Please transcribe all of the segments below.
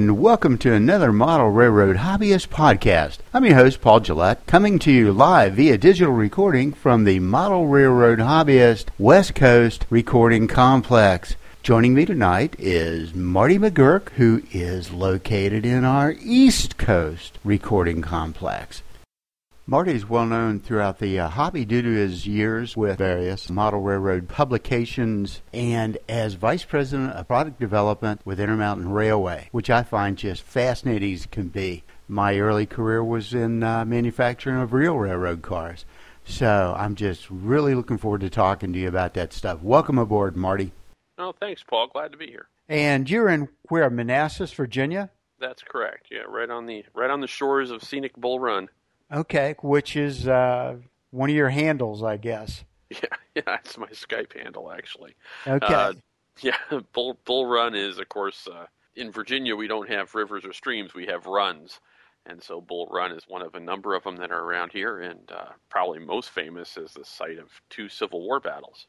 and welcome to another Model Railroad Hobbyist podcast. I'm your host, Paul Gillette, coming to you live via digital recording from the Model Railroad Hobbyist West Coast Recording Complex. Joining me tonight is Marty McGuirk, who is located in our East Coast Recording Complex. Marty is well known throughout the uh, hobby due to his years with various model railroad publications and as vice president of product development with Intermountain Railway, which I find just fascinating as can be. My early career was in uh, manufacturing of real railroad cars. So I'm just really looking forward to talking to you about that stuff. Welcome aboard, Marty. Oh, thanks, Paul. Glad to be here. And you're in where, Manassas, Virginia? That's correct. Yeah, right on the right on the shores of scenic Bull Run. Okay, which is uh, one of your handles, I guess. Yeah, yeah, it's my Skype handle actually. Okay. Uh, yeah, Bull Bull Run is, of course, uh, in Virginia we don't have rivers or streams; we have runs, and so Bull Run is one of a number of them that are around here, and uh, probably most famous is the site of two Civil War battles.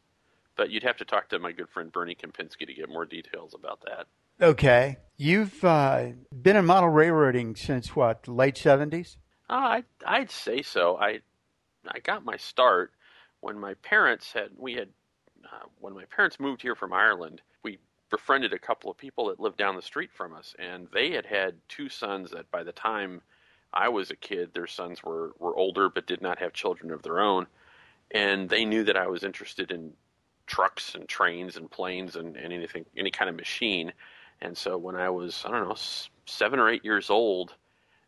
But you'd have to talk to my good friend Bernie Kempinski to get more details about that. Okay, you've uh, been in model railroading since what, late seventies? I I'd say so. I I got my start when my parents had we had uh, when my parents moved here from Ireland. We befriended a couple of people that lived down the street from us, and they had had two sons that by the time I was a kid, their sons were were older but did not have children of their own, and they knew that I was interested in trucks and trains and planes and, and anything any kind of machine. And so when I was I don't know seven or eight years old,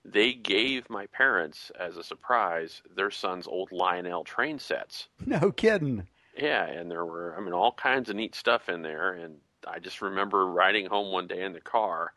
they gave my parents as a surprise their son's old Lionel train sets. No kidding. Yeah, and there were I mean all kinds of neat stuff in there and I just remember riding home one day in the car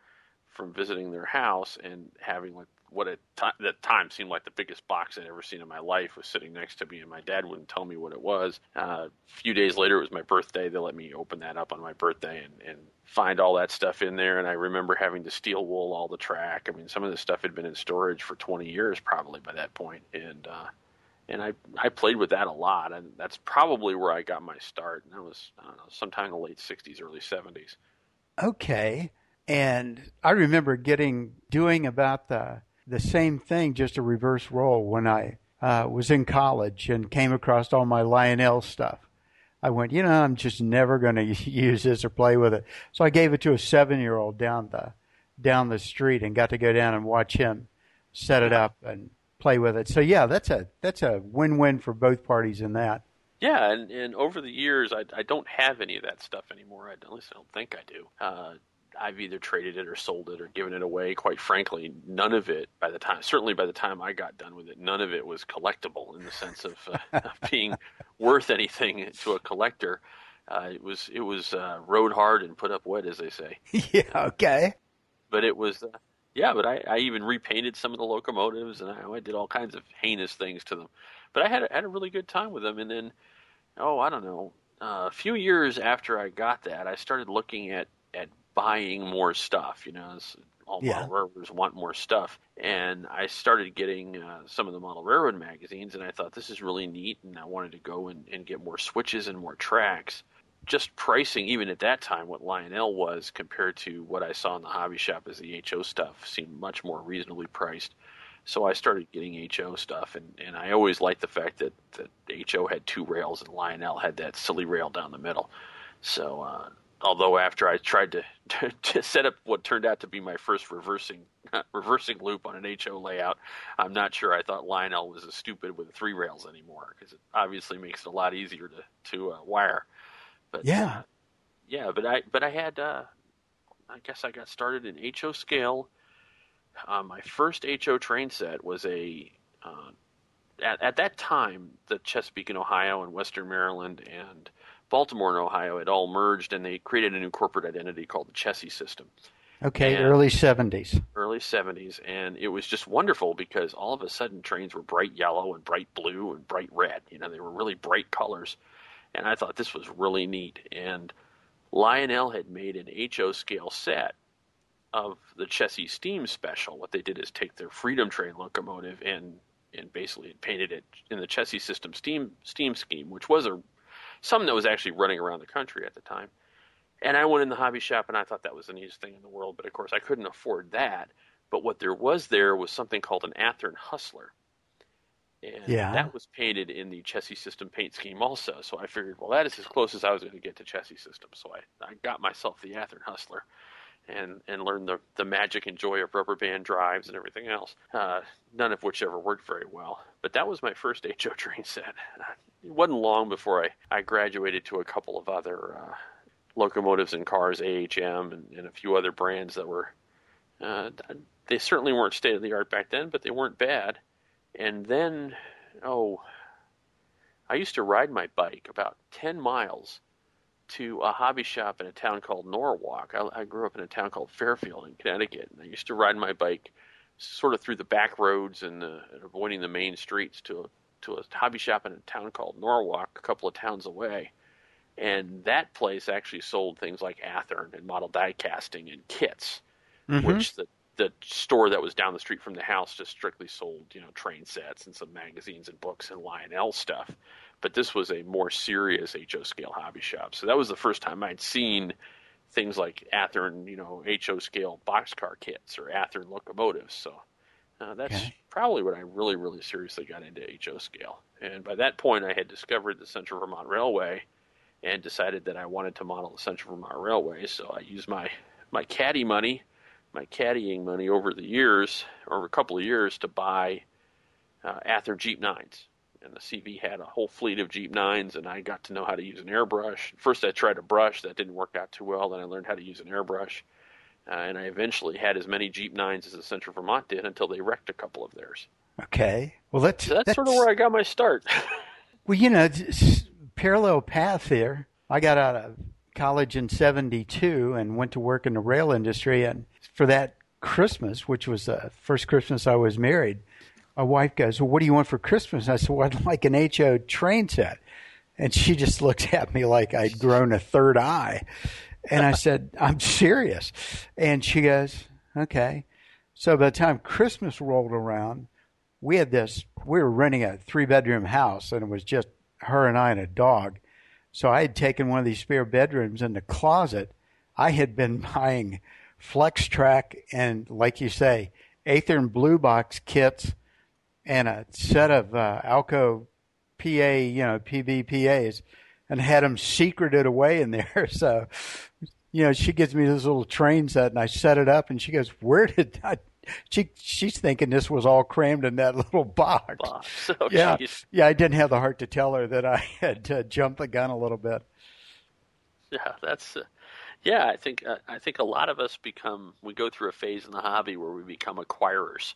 from visiting their house and having like what at t- that time seemed like the biggest box I'd ever seen in my life was sitting next to me, and my dad wouldn't tell me what it was. Uh, a few days later, it was my birthday. They let me open that up on my birthday and, and find all that stuff in there. And I remember having to steel wool all the track. I mean, some of the stuff had been in storage for 20 years probably by that point, and uh, and I I played with that a lot, and that's probably where I got my start. And that was I don't know sometime in the late 60s, early 70s. Okay. And I remember getting doing about the the same thing, just a reverse role when I uh, was in college and came across all my Lionel stuff. I went, you know, I'm just never going to use this or play with it. So I gave it to a seven year old down the down the street and got to go down and watch him set it up and play with it. So yeah, that's a that's a win win for both parties in that. Yeah, and, and over the years, I, I don't have any of that stuff anymore. I, at least I don't think I do. Uh, I've either traded it or sold it or given it away. Quite frankly, none of it, by the time, certainly by the time I got done with it, none of it was collectible in the sense of, uh, being worth anything to a collector. Uh, it was it was uh, rode hard and put up wet, as they say. yeah. Okay. But it was, uh, yeah. But I, I even repainted some of the locomotives, and I, I did all kinds of heinous things to them. But I had a, had a really good time with them. And then, oh, I don't know, uh, a few years after I got that, I started looking at at buying more stuff. You know, all yeah. model railroaders want more stuff, and I started getting uh, some of the model railroad magazines, and I thought this is really neat, and I wanted to go and, and get more switches and more tracks. Just pricing, even at that time, what Lionel was compared to what I saw in the hobby shop as the HO stuff seemed much more reasonably priced. So I started getting HO stuff, and, and I always liked the fact that, that HO had two rails and Lionel had that silly rail down the middle. So uh, although after I tried to, to, to, set up what turned out to be my first reversing reversing loop on an HO layout, I'm not sure I thought Lionel was as stupid with three rails anymore because it obviously makes it a lot easier to to uh, wire. But yeah, uh, yeah, but I but I had uh, I guess I got started in HO scale. Uh, my first HO train set was a uh, at, at that time the Chesapeake and Ohio and Western Maryland and Baltimore and Ohio had all merged and they created a new corporate identity called the Chessie system. Okay, and early 70s. Early 70s. And it was just wonderful because all of a sudden trains were bright yellow and bright blue and bright red. You know, they were really bright colors. And I thought this was really neat. And Lionel had made an HO scale set of the Chessie Steam Special. What they did is take their Freedom Train locomotive and and basically painted it in the Chessie System steam steam scheme, which was a some that was actually running around the country at the time. And I went in the hobby shop and I thought that was the neatest thing in the world, but of course I couldn't afford that. But what there was there was something called an Athearn Hustler. And Yeah. that was painted in the Chessie System paint scheme also. So I figured, well, that is as close as I was going to get to Chessie System. So I, I got myself the Athearn Hustler and, and learned the, the magic and joy of rubber band drives and everything else, uh, none of which ever worked very well. But that was my first HO train set. It wasn't long before I, I graduated to a couple of other uh, locomotives and cars, AHM, and, and a few other brands that were. Uh, they certainly weren't state of the art back then, but they weren't bad. And then, oh, I used to ride my bike about 10 miles to a hobby shop in a town called Norwalk. I, I grew up in a town called Fairfield in Connecticut, and I used to ride my bike sort of through the back roads and, uh, and avoiding the main streets to a, to a hobby shop in a town called Norwalk, a couple of towns away. And that place actually sold things like Athearn and model die casting and kits, Mhm. which the the store that was down the street from the house just strictly sold, you know, train sets and some magazines and books and Lionel stuff. But this was a more serious HO scale hobby shop. So that was the first time I'd seen things like Athearn, you know, HO scale boxcar kits or Athearn locomotives. So uh, that's Okay. probably when I really, really seriously got into HO scale. And by that point, I had discovered the Central Vermont Railway and decided that I wanted to model the Central Vermont Railway. So I used my my caddy money, my caddying money over the years, over a couple of years, to buy uh, GP9s. And the CV had a whole fleet of GP9s, and I got to know how to use an airbrush. First, I tried a brush that didn't work out too well. Then I learned how to use an airbrush, uh, and I eventually had as many GP9s as the Central Vermont did until they wrecked a couple of theirs. Okay. Well, that's So that's, sort of where I got my start. Well, you know, parallel path here. I got out of college in 72 and went to work in the rail industry. And for that Christmas, which was the first Christmas I was married, my wife goes, Well, what do you want for Christmas? I said, Well, I'd like an HO train set. And she just looked at me like I'd grown a third eye. And I said, I'm serious. And she goes, Okay. So by the time Christmas rolled around, we had this we were renting a three bedroom house and it was just her and I and a dog. So I had taken one of these spare bedrooms in the closet. I had been buying Flex Track and like you say, Athearn Blue Box kits and a set of uh, Alco PA, you know, PBPAs and had them secreted away in there. So, you know, she gives me this little train set and I set it up and she goes, where did I, she, she's thinking this was all crammed in that little box. Box. So, Yeah. geez. Yeah. I didn't have the heart to tell her that I had uh, jumped the gun a little bit. Yeah, that's uh, yeah. I think uh, I think a lot of us become we go through a phase in the hobby where we become acquirers.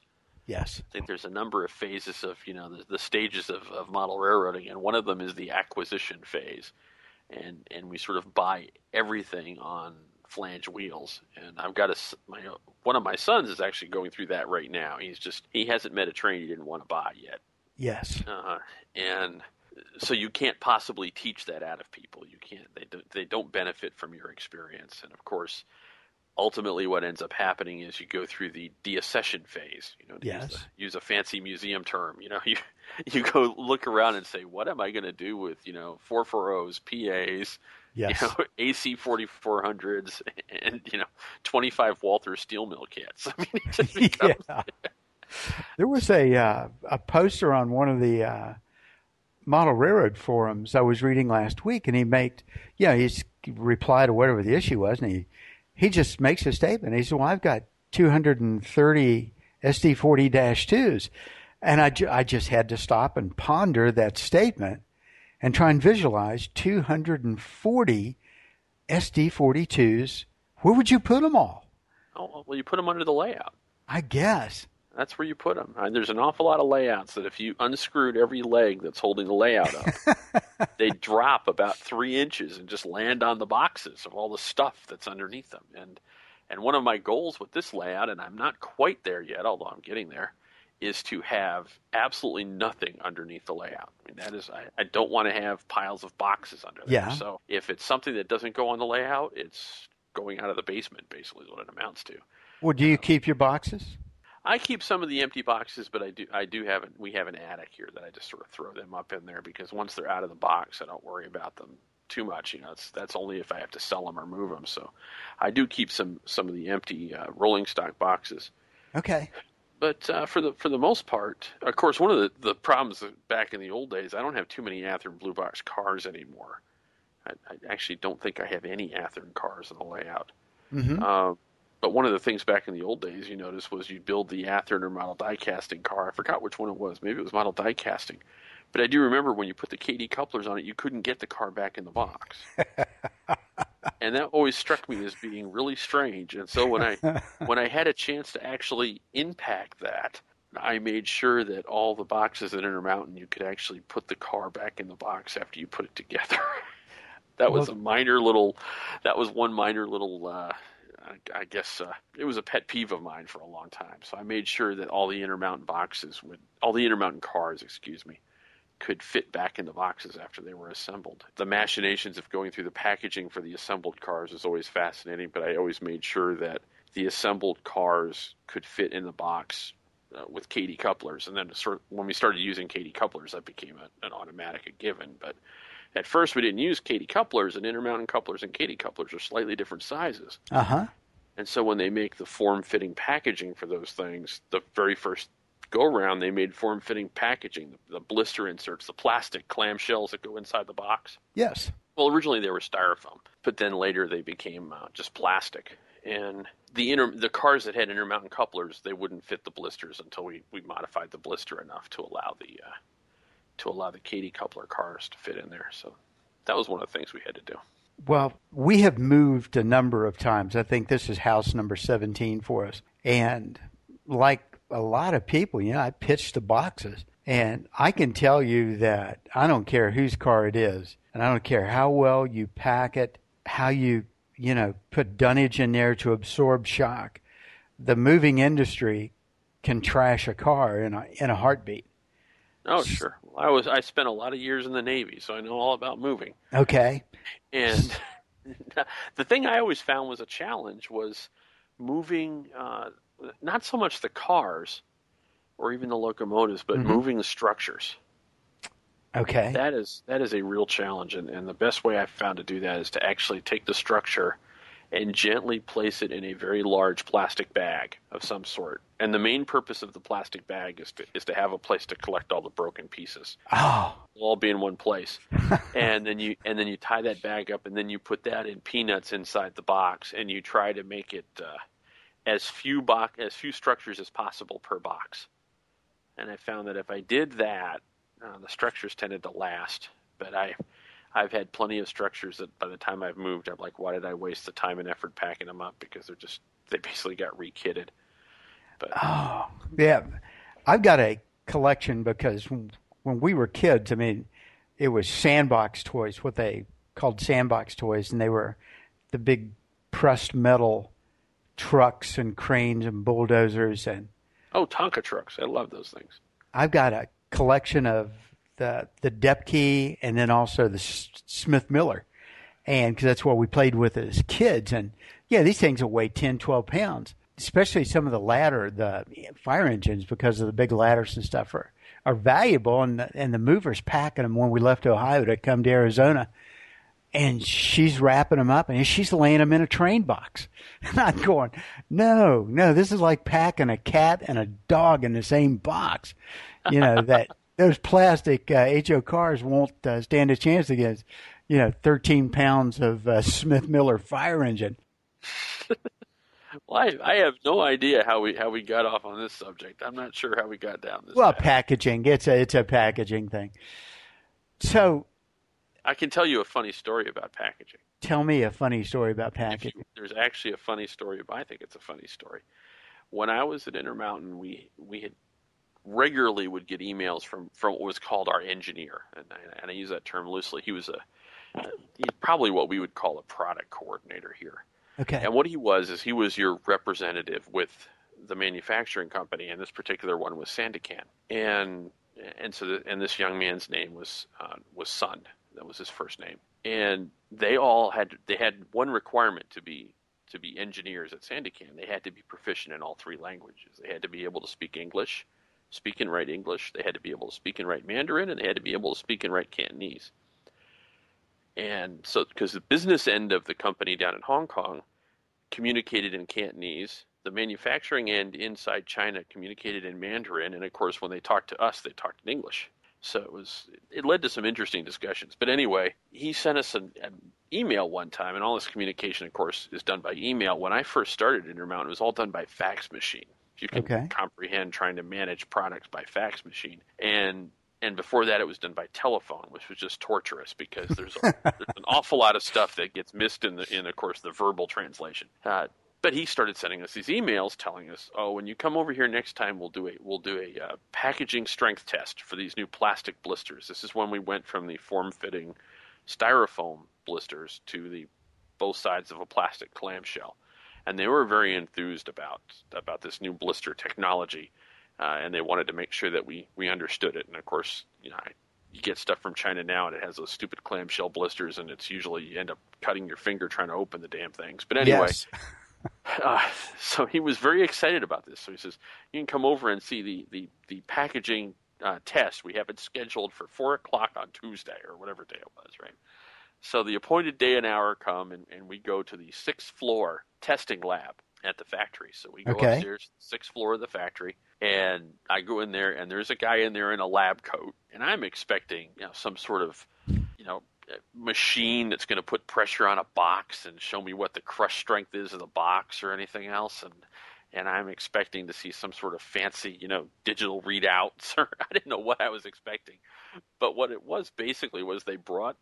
Yes. I think there's a number of phases of you know the, the stages of, of model railroading, and one of them is the acquisition phase, and and we sort of buy everything on flange wheels. And I've got a my one of my sons is actually going through that right now. He's just he hasn't met a train he didn't want to buy yet. Yes. uh, and so you can't possibly teach that out of people. You can't. They don't, they don't benefit from your experience. And of course, ultimately, what ends up happening is you go through the deaccession phase. You know, to Yes. use, the, use a fancy museum term. You know, you you go look around and say, what am I going to do with you know four four PAs, Yes. you know, AC forty four hundreds, and you know twenty five Walther steel mill kits. I mean, it just becomes yeah. There was a uh, a poster on one of the uh, model railroad forums I was reading last week, and he made yeah he's replied to whatever the issue was, and he he just makes a statement. He said, "Well, I've got 230 SD40-2s," and I ju- I just had to stop and ponder that statement and try and visualize 240 SD40-2s. Where would you put them all? oh, well, you put them under the layout. I guess. That's where you put them. And there's an awful lot of layouts that if you unscrewed every leg that's holding the layout up, they drop about three inches and just land on the boxes of all the stuff that's underneath them. And and one of my goals with this layout, and I'm not quite there yet, although I'm getting there, is to have absolutely nothing underneath the layout. I mean, that is, I, I don't want to have piles of boxes under there. Yeah. So if it's something that doesn't go on the layout, it's going out of the basement, basically, is what it amounts to. Well, do you um, keep your boxes? I keep some of the empty boxes, but I do I do have an, we have an attic here that I just sort of throw them up in there because once they're out of the box, I don't worry about them too much. You know, it's, that's only if I have to sell them or move them. So I do keep some some of the empty uh, rolling stock boxes. Okay. But uh, for the for the most part, of course, one of the, the problems back in the old days, I don't have too many Athearn Blue Box cars anymore. I, I actually don't think I have any Athearn cars in the layout. Mm-hmm. Uh, but one of the things back in the old days you noticed was you'd build the Athearn or model die casting car. I forgot which one it was. Maybe it was model die casting. But I do remember when you put the KD couplers on it, you couldn't get the car back in the box. and that always struck me as being really strange. And so when I when I had a chance to actually impact that, I made sure that all the boxes at Intermountain you could actually put the car back in the box after you put it together. that was well, a minor little that was one minor little uh, I, guess uh, it was a pet peeve of mine for a long time. So I made sure that all the Intermountain boxes would, all the Intermountain cars, excuse me, could fit back in the boxes after they were assembled. The machinations of going through the packaging for the assembled cars is always fascinating, but I always made sure that the assembled cars could fit in the box uh, with KD couplers. And then sort of, when we started using KD couplers, that became a, an automatic a given. But at first, we didn't use KD couplers, and Intermountain couplers and KD couplers are slightly different sizes. Uh huh. And so when they make the form fitting packaging for those things, the very first go round, they made form fitting packaging, the, the, blister inserts, the plastic clamshells that go inside the box. Yes. Well, originally they were styrofoam, but then later they became uh, just plastic. And the inter- the cars that had Intermountain couplers, they wouldn't fit the blisters until we, we modified the blister enough to allow the uh, to allow the KD coupler cars to fit in there. So that was one of the things we had to do. Well, we have moved a number of times. I think this is house number 17 for us. And like a lot of people, you know, I pitch the boxes. And I can tell you that I don't care whose car it is, and I don't care how well you pack it, how you, you know, put dunnage in there to absorb shock. The moving industry can trash a car in a in a heartbeat. Oh, sure. I was I spent a lot of years in the Navy, so I know all about moving. Okay. And the thing I always found was a challenge was moving uh, not so much the cars or even the locomotives, but mm-hmm. moving the structures. Okay. That is that is a real challenge, and, and the best way I've found to do that is to actually take the structure and gently place it in a very large plastic bag of some sort. And the main purpose of the plastic bag is to is to have a place to collect all the broken pieces. Oh. all be in one place. and then you and then you tie that bag up and then you put that in peanuts inside the box and you try to make it uh, as few box as few structures as possible per box. And I found that if I did that, uh, the structures tended to last. But I, I've had plenty of structures that by the time I've moved, I'm like, why did I waste the time and effort packing them up? Because they're just they basically got rekitted. But oh yeah, I've got a collection because when we were kids, I mean, it was sandbox toys, what they called sandbox toys, and they were the big pressed metal trucks and cranes and bulldozers and oh Tonka trucks. I love those things. I've got a collection of the the Doepke and then also the Smith Miller, and because that's what we played with as kids. And yeah, these things will weigh 10, 12 pounds. Especially some of the ladder, the fire engines, because of the big ladders and stuff are are valuable. And the, and the movers packing them when we left Ohio to come to Arizona and she's wrapping them up and she's laying them in a train box. And I'm going, no, no, this is like packing a cat and a dog in the same box. You know, that those plastic uh, HO cars won't uh, stand a chance against, you know, 13 pounds of uh, Smith Miller fire engine. well, I, I, have no idea how we how we got off on this subject. I'm not sure how we got down this. Well, path. packaging. It's a it's a packaging thing. So I can tell you a funny story about packaging. Tell me a funny story about packaging. You, there's actually a funny story. But I think it's a funny story. When I was at Intermountain, we we had regularly would get emails from from what was called our engineer, and, and I use that term loosely. He was a probably what we would call a product coordinator here. Okay. And what he was is he was your representative with the manufacturing company, and this particular one was Sanda Kan. And and so the, and this young man's name was uh, was Sund, that was his first name. And they all had they had one requirement to be to be engineers at Sanda Kan. They had to be proficient in all three languages. They had to be able to speak English, speak and write English. They had to be able to speak and write Mandarin, and they had to be able to speak and write Cantonese. And so, because the business end of the company down in Hong Kong communicated in Cantonese, the manufacturing end inside China communicated in Mandarin, and of course, when they talked to us, they talked in English. So it was it led to some interesting discussions. But anyway, he sent us an, an email one time, and all this communication, of course, is done by email. When I first started Intermountain, it was all done by fax machine. You can Okay. comprehend trying to manage products by fax machine, and and before that, it was done by telephone, which was just torturous because there's, a, there's an awful lot of stuff that gets missed in the in of course the verbal translation. Uh, but he started sending us these emails telling us, "Oh, when you come over here next time, we'll do a we'll do a uh, packaging strength test for these new plastic blisters." This is when we went from the form-fitting styrofoam blisters to the both sides of a plastic clamshell, and they were very enthused about about this new blister technology, uh, and they wanted to make sure that we we understood it. And of course, you know, I, you get stuff from China now, and it has those stupid clamshell blisters, and it's usually you end up cutting your finger trying to open the damn things. But anyway. Yes. Uh, so he was very excited about this. So he says, "You can come over and see the the the packaging uh, test. We have it scheduled for four o'clock on Tuesday or whatever day it was, right?" So the appointed day and hour come, and, and we go to the sixth floor testing lab at the factory. So we go Okay. upstairs, to the sixth floor of the factory, and I go in there, and there's a guy in there in a lab coat, and I'm expecting you know some sort of you know machine that's going to put pressure on a box and show me what the crush strength is of the box or anything else and and I'm expecting to see some sort of fancy, you know, digital readouts or I didn't know what I was expecting. But what it was basically was they brought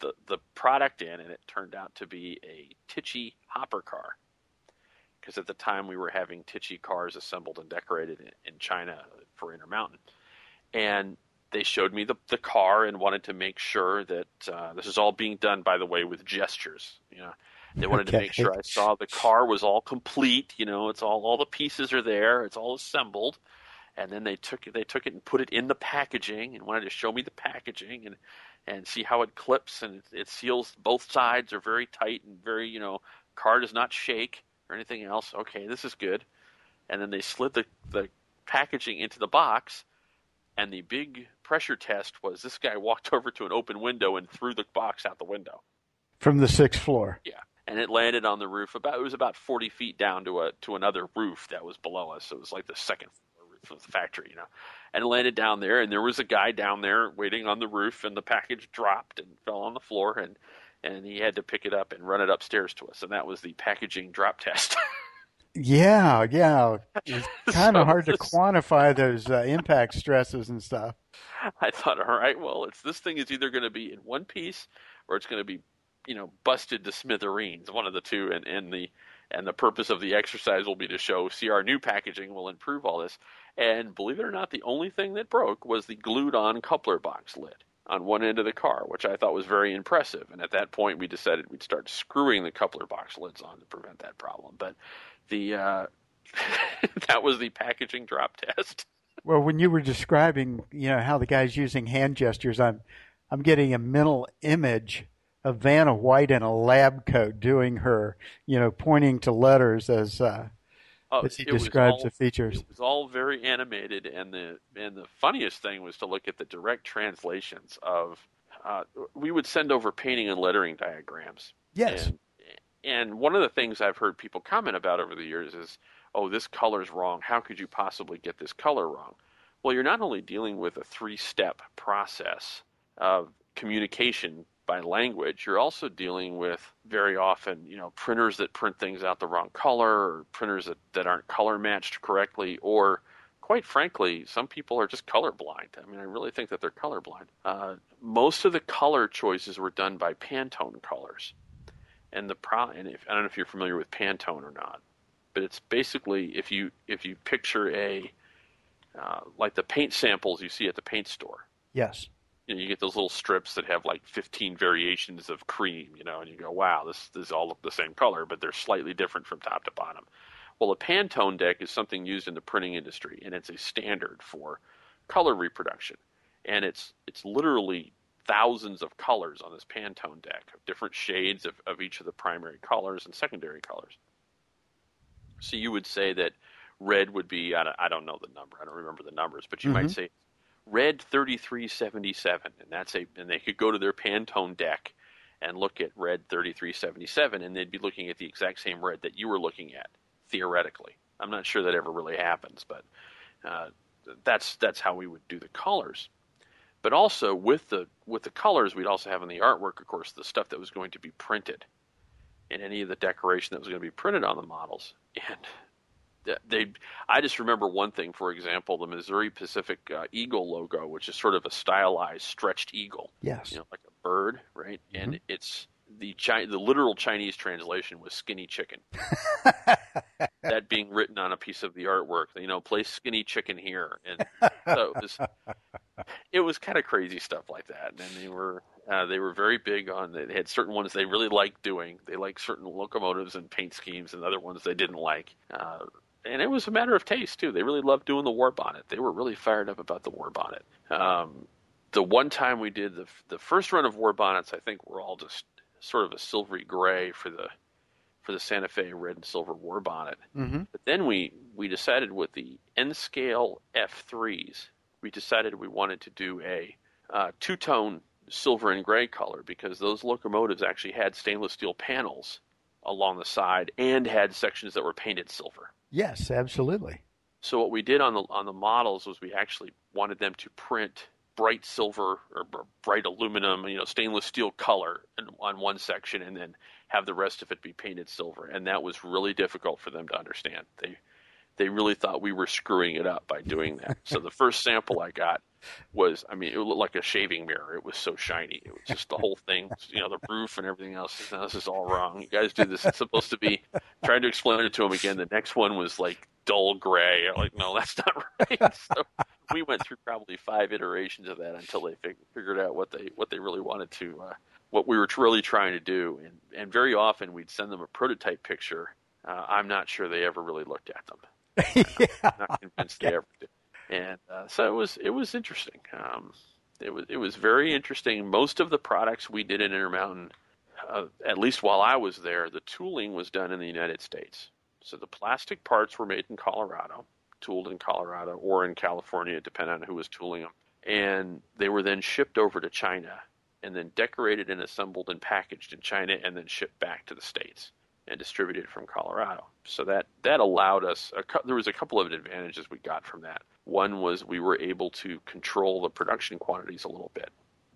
the the product in and it turned out to be a Tichy hopper car. Because at the time we were having Tichy cars assembled and decorated in, in China for Intermountain. And they showed me the, the car and wanted to make sure that uh, this is all being done, by the way, with gestures. You know, they wanted to make sure I saw the car was all complete. You know, it's all all the pieces are there. It's all assembled, and then they took it they took it and put it in the packaging and wanted to show me the packaging and and see how it clips and it, it seals. Both sides are very tight and very you know, car does not shake or anything else. Okay, this is good. And then they slid the the packaging into the box and the big pressure test was this guy walked over to an open window and threw the box out the window. From the sixth floor. Yeah, and it landed on the roof. About it was about forty feet down to a to another roof that was below us. So it was like the second of the factory, you know. And landed down there, and there was a guy down there waiting on the roof, and the package dropped and fell on the floor, and and he had to pick it up and run it upstairs to us, and that was the packaging drop test. Yeah, yeah. It's kind of So hard to this- quantify those uh, impact stresses and stuff. I thought, all right, well, it's this thing is either going to be in one piece or it's going to be, you know, busted to smithereens, one of the two, and and the and the purpose of the exercise will be to show, see, our new packaging will improve all this. And believe it or not, the only thing that broke was the glued-on coupler box lid on one end of the car, which I thought was very impressive. And at that point, we decided we'd start screwing the coupler box lids on to prevent that problem. But the uh, that was the packaging drop test. Well, when you were describing, you know, how the guy's using hand gestures, I'm, I'm getting a mental image of Vanna White in a lab coat doing her, you know, pointing to letters as uh, Oh, as he describes all- the features. It was all very animated, and the and the funniest thing was to look at the direct translations of. Uh, we would send over painting and lettering diagrams. Yes. And, and one of the things I've heard people comment about over the years is, "Oh, this color's wrong. How could you possibly get this color wrong?" Well, you're not only dealing with a three-step process of communication by language, you're also dealing with very often, you know, printers that print things out the wrong color, or printers that, that aren't color matched correctly, or quite frankly, some people are just colorblind. I mean, I really think that they're colorblind. Uh, most of the color choices were done by Pantone colors, and the pro and if I don't know if you're familiar with Pantone or not, but it's basically if you if you picture a uh, like the paint samples you see at the paint store Yes. You know, you get those little strips that have like 15 variations of cream, you know, and you go, wow, this, this all look the same color, but they're slightly different from top to bottom. Well, a Pantone deck is something used in the printing industry, and it's a standard for color reproduction. And it's it's literally thousands of colors on this Pantone deck of different shades of, of each of the primary colors and secondary colors. So you would say that red would be, I don't, I don't know the number, I don't remember the numbers, but you might Mhm. say red 3377 and that's a and they could go to their pantone deck and look at red 3377, and they'd be looking at the exact same red that you were looking at, theoretically. I'm not sure that ever really happens, but uh, that's that's how we would do the colors. But also with the with the colors, we'd also have in the artwork, of course, the stuff that was going to be printed, and any of the decoration that was going to be printed on the models. And they, I just remember one thing, for example, the Missouri Pacific uh, Eagle logo, which is sort of a stylized, stretched eagle. Yes. You know, like a bird, right? Mm-hmm. And it's the Chi- the literal Chinese translation was skinny chicken. that being written on a piece of the artwork, you know, place skinny chicken here, and so it was, it was kind of crazy stuff like that. And they were uh, they were very big on. They had certain ones they really liked doing. They liked certain locomotives and paint schemes, and other ones they didn't like. Uh, and it was a matter of taste too. They really loved doing the war bonnet. They were really fired up about the war bonnet. Um, the one time we did the the first run of war bonnets, I think we're all just sort of a silvery gray for the for the Santa Fe red and silver war bonnet. Mm-hmm. But then we we decided with the N scale F3s, we decided we wanted to do a uh, two tone silver and gray color because those locomotives actually had stainless steel panels along the side and had sections that were painted silver. Yes, absolutely. So what we did on the on the models was we actually wanted them to print bright silver or bright aluminum, you know, stainless steel color on one section, and then have the rest of it be painted silver. And that was really difficult for them to understand. They they really thought we were screwing it up by doing that. so the first sample I got was, I mean, it looked like a shaving mirror. It was so shiny. It was just the whole thing, you know, the roof and everything else. Now, this is all wrong. You guys do this. It's supposed to be. Trying to explain it to him again. The next one was like dull gray. I'm like, no, that's not right. So we went through probably five iterations of that until they fig- figured out what they what they really wanted to, uh, what we were really trying to do. And and very often we'd send them a prototype picture. Uh, I'm not sure they ever really looked at them. yeah. I'm not convinced they ever did. And uh, so it was it was interesting. Um, it was it was very interesting. Most of the products we did in Intermountain, uh, at least while I was there, the tooling was done in the United States. So the plastic parts were made in Colorado, tooled in Colorado or in California, depending on who was tooling them, and they were then shipped over to China, and then decorated and assembled and packaged in China, and then shipped back to the states and distributed from Colorado. So that that allowed us. A, there was a couple of advantages we got from that. One was we were able to control the production quantities a little bit.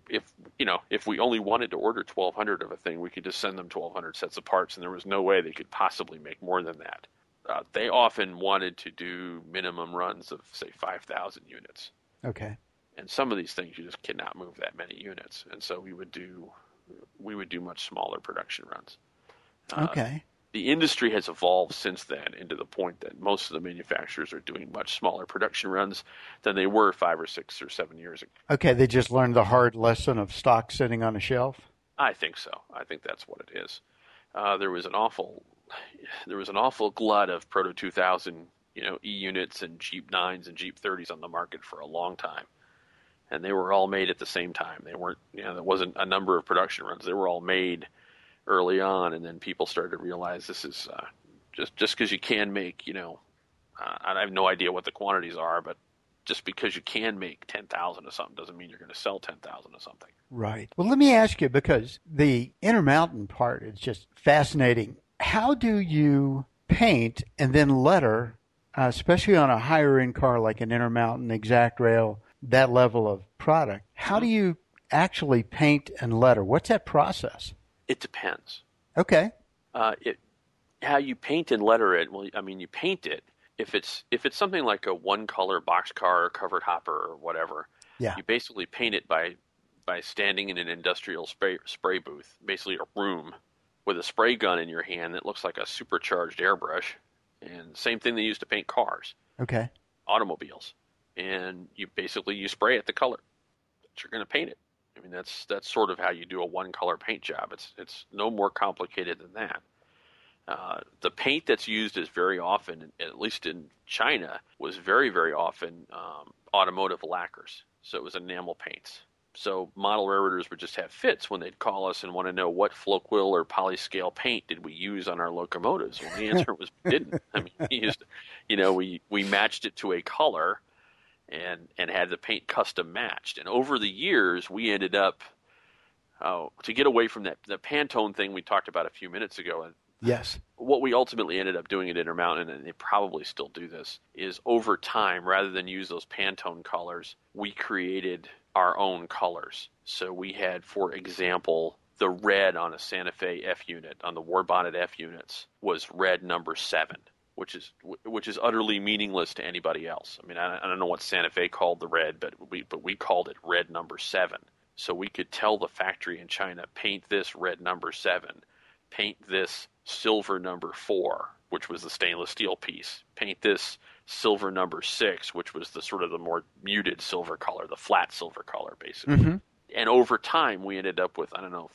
If you know, if we only wanted to order 1,200 of a thing, we could just send them 1,200 sets of parts, and there was no way they could possibly make more than that. Uh, they often wanted to do minimum runs of say 5,000 units. Okay. And some of these things you just cannot move that many units, and so we would do we would do much smaller production runs. Uh, okay. The industry has evolved since then into the point that most of the manufacturers are doing much smaller production runs than they were five or six or seven years ago. Okay, they just learned the hard lesson of stock sitting on a shelf. I think so. I think that's what it is. Uh, there was an awful, there was an awful glut of Proto 2000, you know, E units and GP9s and GP30s on the market for a long time, and they were all made at the same time. They weren't, you know, there wasn't a number of production runs. They were all made early on, and then people started to realize this is uh, just just because you can make, you know, uh, I have no idea what the quantities are, but just because you can make ten thousand of something doesn't mean you're going to sell ten thousand of something. Right. Well, let me ask you because the Intermountain part is just fascinating. How do you paint and then letter, uh, especially on a higher end car like an Intermountain ExactRail, that level of product? How do you actually paint and letter? What's that process? It depends. Okay. Uh, it how you paint and letter it. Well, I mean, you paint it if it's if it's something like a one color boxcar or covered hopper or whatever. Yeah. You basically paint it by by standing in an industrial spray spray booth, basically a room with a spray gun in your hand that looks like a supercharged airbrush, and same thing they use to paint cars, Okay. automobiles, and you basically you spray it the color that you're going to paint it. I mean, that's that's sort of how you do a one color paint job. It's it's no more complicated than that. Uh, the paint that's used is very often, at least in China, was very very often um, automotive lacquers. So it was enamel paints. So model railroaders would just have fits when they'd call us and want to know what Floquil or Polly Scale paint did we use on our locomotives. Well, the answer was we didn't. I mean, we used, you know, we we matched it to a color and and had the paint custom matched. And over the years, we ended up uh, to get away from that the Pantone thing we talked about a few minutes ago. And Yes. what we ultimately ended up doing at Intermountain, and they probably still do this, is over time, rather than use those Pantone colors, we created our own colors. So we had, for example, the red on a Santa Fe F unit, on the war bonnet F units, was red number seven, which is which is utterly meaningless to anybody else. I mean, I, I don't know what Santa Fe called the red, but we but we called it red number seven. So we could tell the factory in China, paint this red number seven, paint this silver number four, which was the stainless steel piece, paint this silver number six, which was the sort of the more muted silver color, the flat silver color, basically. Mm-hmm. And over time, we ended up with I don't know.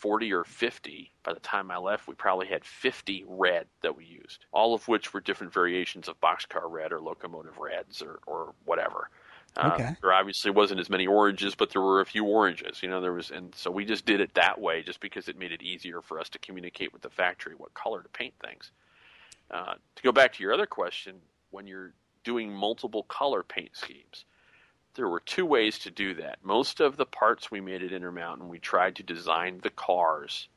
40 or 50. By the time I left, we probably had 50 red that we used, all of which were different variations of boxcar red or locomotive reds or, or whatever. Uh, Okay. there obviously wasn't as many oranges, but there were a few oranges. You know, there was, and so we just did it that way, just because it made it easier for us to communicate with the factory what color to paint things. Uh, to go back to your other question, when you're doing multiple color paint schemes, there were two ways to do that. Most of the parts we made at Intermountain, we tried to design the cars.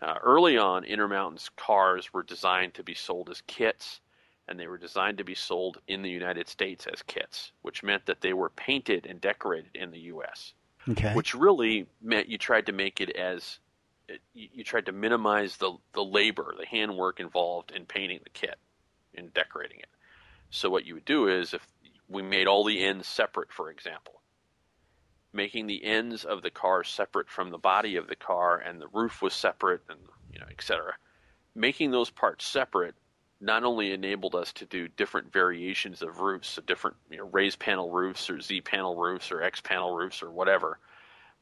Uh, early on, Intermountain's cars were designed to be sold as kits, and they were designed to be sold in the United States as kits, which meant that they were painted and decorated in the U.S Okay. which really meant you tried to make it as you, you tried to minimize the the labor, the handwork involved in painting the kit and decorating it. So what you would do is if we made all the ends separate, for example, making the ends of the car separate from the body of the car and the roof was separate and you know, et cetera. Making those parts separate not only enabled us to do different variations of roofs, so different you know, raised panel roofs or Z panel roofs or X panel roofs or whatever,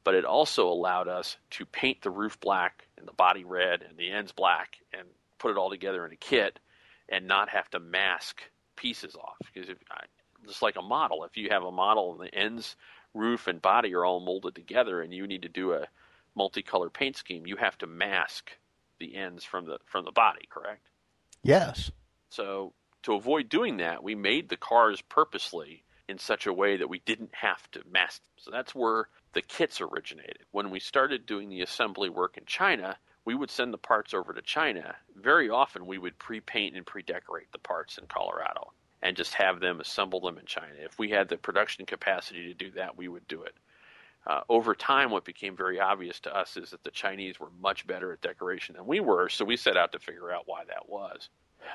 but it also allowed us to paint the roof black and the body red and the ends black and put it all together in a kit and not have to mask pieces off. Because if, I, just like a model, if you have a model and the ends, roof, and body are all molded together and you need to do a multicolor paint scheme, you have to mask the ends from the from the body, correct? yes. So to avoid doing that, we made the cars purposely in such a way that we didn't have to mask. them. So that's where the kits originated. When we started doing the assembly work in China, we would send the parts over to China. Very often, we would pre-paint and pre-decorate the parts in Colorado and just have them assemble them in China. If we had the production capacity to do that, we would do it. Uh, over time, what became very obvious to us is that the Chinese were much better at decoration than we were, so we set out to figure out why that was.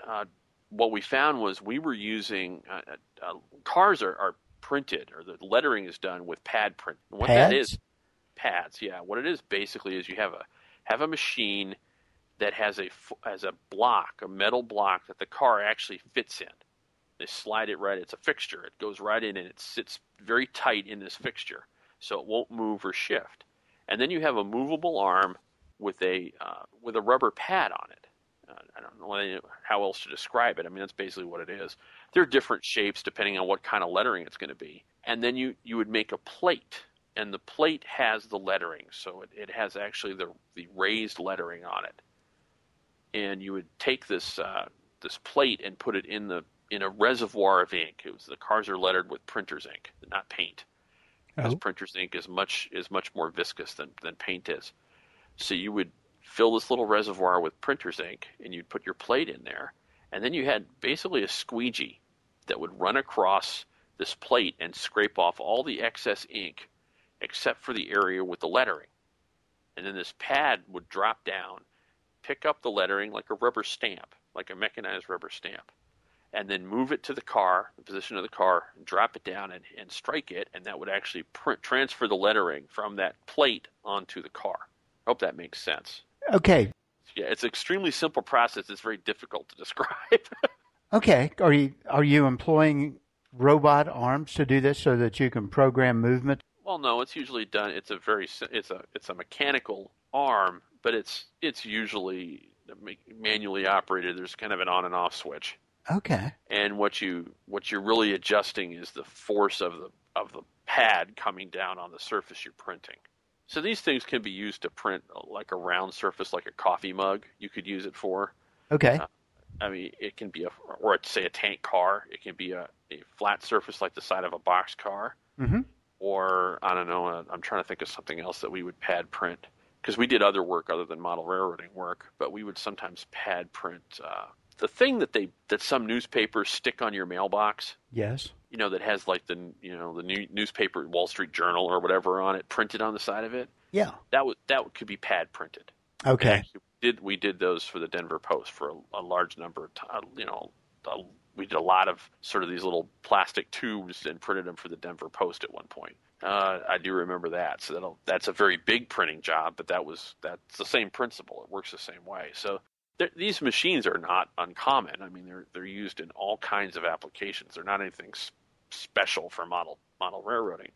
Uh, what we found was we were using uh, uh, cars are, are printed or the lettering is done with pad print. And what that Pads? is, pads. Yeah, what it is basically is you have a have a machine that has a has a block, a metal block that the car actually fits in. They slide it right. It's a fixture. It goes right in and it sits very tight in this fixture, so it won't move or shift. And then you have a movable arm with a uh, with a rubber pad on it. Uh, I don't know how else to describe it. I mean, that's basically what it is. There are different shapes depending on what kind of lettering it's going to be. And then you, you would make a plate, and the plate has the lettering. So it, it has actually the, the raised lettering on it. And you would take this uh, this plate and put it in the in a reservoir of ink. It was the cars are lettered with printer's ink, not paint because Oh. printer's ink is much is much more viscous than, than paint is. So you would fill this little reservoir with printer's ink, and you'd put your plate in there, and then you had basically a squeegee that would run across this plate and scrape off all the excess ink, except for the area with the lettering. And then this pad would drop down, pick up the lettering like a rubber stamp, like a mechanized rubber stamp, and then move it to the car, the position of the car, and drop it down and, and strike it, and that would actually print, transfer the lettering from that plate onto the car. I hope that makes sense. Okay. Yeah, it's an extremely simple process. It's very difficult to describe. Okay. Are you are you employing robot arms to do this so that you can program movement? well, no, it's usually done. It's a very it's a it's a mechanical arm, but it's it's usually manually operated. There's kind of an on and off switch. Okay. and what you what you're really adjusting is the force of the of the pad coming down on the surface you're printing. So these things can be used to print uh, like a round surface, like a coffee mug. You could use it for. Okay. Uh, I mean, it can be a or say a tank car. It can be a, a flat surface like the side of a box car. Mhm. or I don't know. uh, I'm trying to think of something else that we would pad print because we did other work other than model railroading work, but we would sometimes pad print. Uh, the thing that they that some newspapers stick on your mailbox, Yes. you know, that has like the you know the new newspaper Wall Street Journal or whatever on it printed on the side of it. Yeah. That would that could be pad printed. Okay. We did we did those for the Denver Post for a, a large number of time. You know, a, we did a lot of sort of these little plastic tubes and printed them for the Denver Post at one point. Uh, I do remember that. So that'll, that's a very big printing job, but that was that's the same principle. It works the same way. So these machines are not uncommon. I mean, they're they're used in all kinds of applications. They're not anything s- special for model model railroading.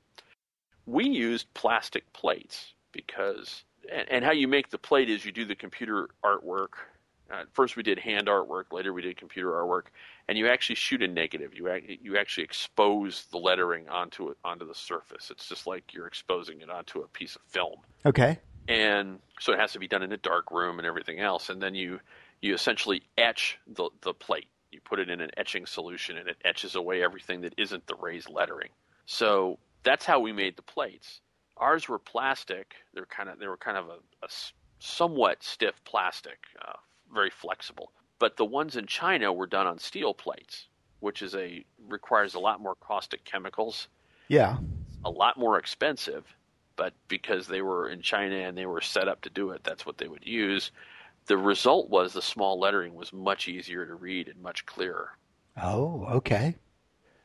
We used plastic plates because, and, and how you make the plate is you do the computer artwork. Uh, first, we did hand artwork. Later, we did computer artwork, and you actually shoot a negative. You you actually expose the lettering onto it onto the surface. It's just like you're exposing it onto a piece of film Okay. And so it has to be done in a dark room and everything else. And then you you essentially etch the the plate. You put it in an etching solution and it etches away everything that isn't the raised lettering. So that's how we made the plates. Ours were plastic. They're kind of they were kind of a, a somewhat stiff plastic uh, very flexible. But the ones in china were done on steel plates which is a requires a lot more caustic chemicals. Yeah. a lot more expensive, but because they were in China and they were set up to do it, that's what they would use. The result was the small lettering was much easier to read and much clearer. Oh, okay.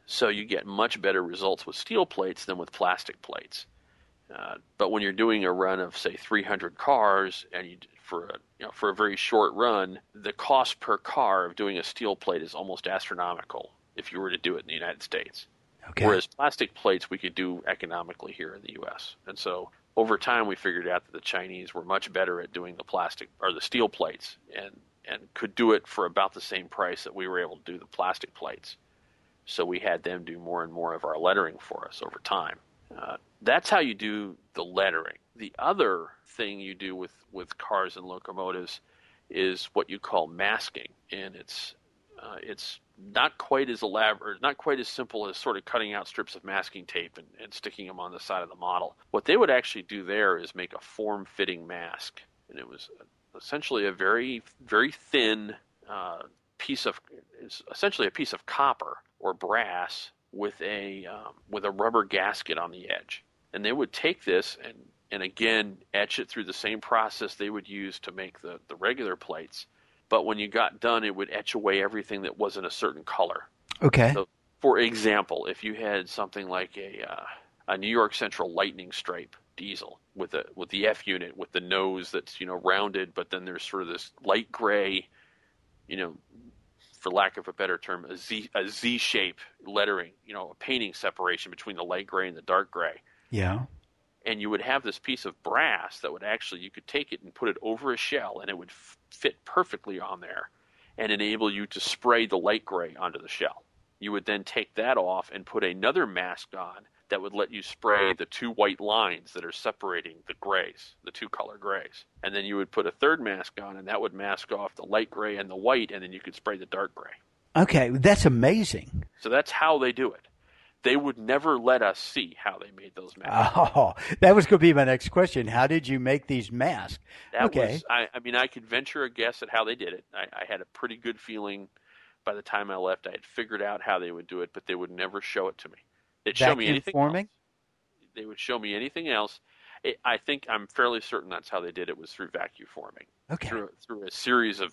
So you get much better results with steel plates than with plastic plates. Uh, but when you're doing a run of say 300 cars and you for a you know for a very short run, the cost per car of doing a steel plate is almost astronomical if you were to do it in the United States. Okay. Whereas plastic plates we could do economically here in the U.S. And so over time we figured out that the Chinese were much better at doing the plastic or the steel plates and and could do it for about the same price that we were able to do the plastic plates. So we had them do more and more of our lettering for us over time. Uh, that's how you do the lettering. The other thing you do with, with cars and locomotives is what you call masking, and it's uh, it's not quite as elaborate, not quite as simple as sort of cutting out strips of masking tape and, and sticking them on the side of the model. What they would actually do there is make a form-fitting mask, and it was essentially a very very thin uh, piece of essentially a piece of copper or brass with a um, with a rubber gasket on the edge, and they would take this and and again etch it through the same process they would use to make the the regular plates but when you got done, it would etch away everything that wasn't a certain color. Okay. So, for example, if you had something like a uh, a New York Central Lightning Stripe diesel with a with the F unit with the nose that's you know rounded, but then there's sort of this light gray, you know, for lack of a better term, a Z a Z shape lettering, you know, a painting separation between the light gray and the dark gray yeah. and you would have this piece of brass that would actually you could take it and put it over a shell and it would f- fit perfectly on there and enable you to spray the light gray onto the shell you would then take that off and put another mask on that would let you spray the two white lines that are separating the grays the two color grays and then you would put a third mask on and that would mask off the light gray and the white and then you could spray the dark gray Okay. That's amazing. so that's how they do it they would never let us see how they made those masks Oh, that was going to be my next question. How did you make these masks? That Okay. was, I, I mean, I could venture a guess at how they did it. I, I had a pretty good feeling by the time I left. I had figured out how they would do it, but they would never show it to me. They'd show me anything forming? else. They would show me anything else. It, I think I'm fairly certain that's how they did it was through vacuum forming, Okay. through through a series of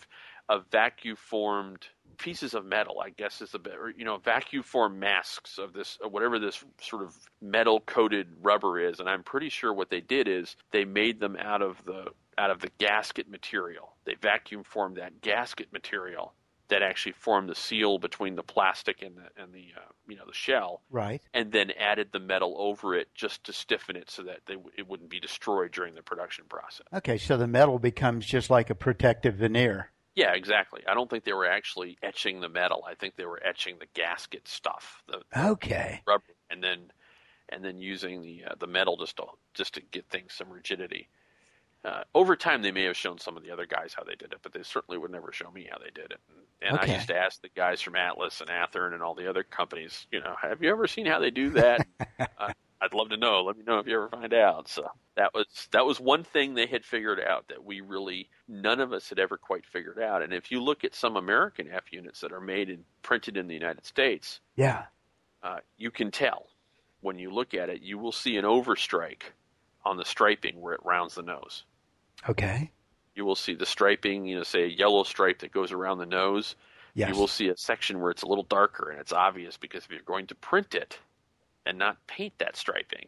of vacuum formed pieces of metal. I guess is a bit, or, you know, vacuum formed masks of this, whatever this sort of metal coated rubber is. And I'm pretty sure what they did is they made them out of the out of the gasket material. They vacuum formed that gasket material that actually formed the seal between the plastic and the and the uh, you know the shell, Right. and then added the metal over it just to stiffen it so that they, it wouldn't be destroyed during the production process. Okay. So the metal becomes just like a protective veneer. Yeah, exactly. I don't think they were actually etching the metal. I think they were etching the gasket stuff, the Okay. rubber, and then and then using the uh, the metal just to just to get things some rigidity. Uh, over time, they may have shown some of the other guys how they did it, but they certainly would never show me how they did it. And, and Okay. I used to ask the guys from Atlas and Athearn and all the other companies, you know, have you ever seen how they do that? uh, I'd love to know. Let me know if you ever find out. So that was that was one thing they had figured out that we really none of us had ever quite figured out. And if you look at some American F units that are made and printed in the United States, yeah, uh, you can tell when you look at it. You will see an overstrike on the striping where it rounds the nose. Okay. You will see the striping, you know, say a yellow stripe that goes around the nose. Yes. You will see a section where it's a little darker, and it's obvious because if you're going to print it and not paint that striping,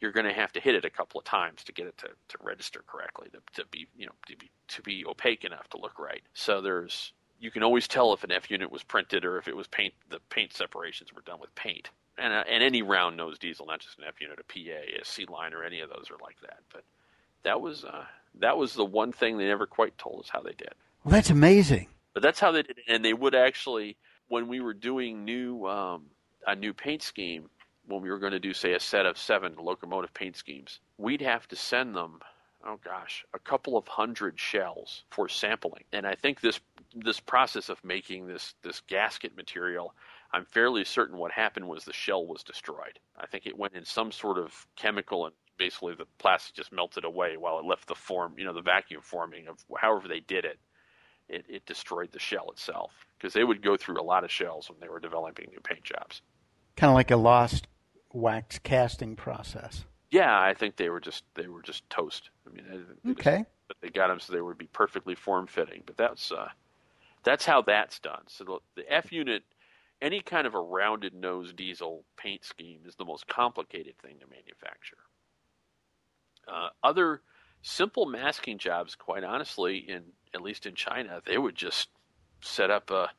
you're going to have to hit it a couple of times to get it to, to register correctly, to, to be you know to be to be opaque enough to look right. So there's you can always tell if an F unit was printed or if it was paint. The paint separations were done with paint, and uh, and any round nose diesel, not just an F unit, a PA, a C line, or any of those are like that. But that was uh, that was the one thing they never quite told us how they did. Well, that's amazing. But that's how they did it, and they would actually when we were doing new um, a new paint scheme when we were going to do say a set of seven locomotive paint schemes, we'd have to send them oh gosh, a couple of hundred shells for sampling. And I think this this process of making this this gasket material, I'm fairly certain what happened was the shell was destroyed. I think it went in some sort of chemical and basically the plastic just melted away while it left the form, you know, the vacuum forming of however they did it. It, it destroyed the shell itself because they would go through a lot of shells when they were developing new paint jobs. Kind of like a lost wax casting process. Yeah, I think they were just they were just toast. I mean, they, okay, just, but they got them so they would be perfectly form fitting. But that's uh, that's how that's done. So the, the F unit, any kind of a rounded nose diesel paint scheme is the most complicated thing to manufacture. Uh, other simple masking jobs, quite honestly, in at least in China, they would just set up a,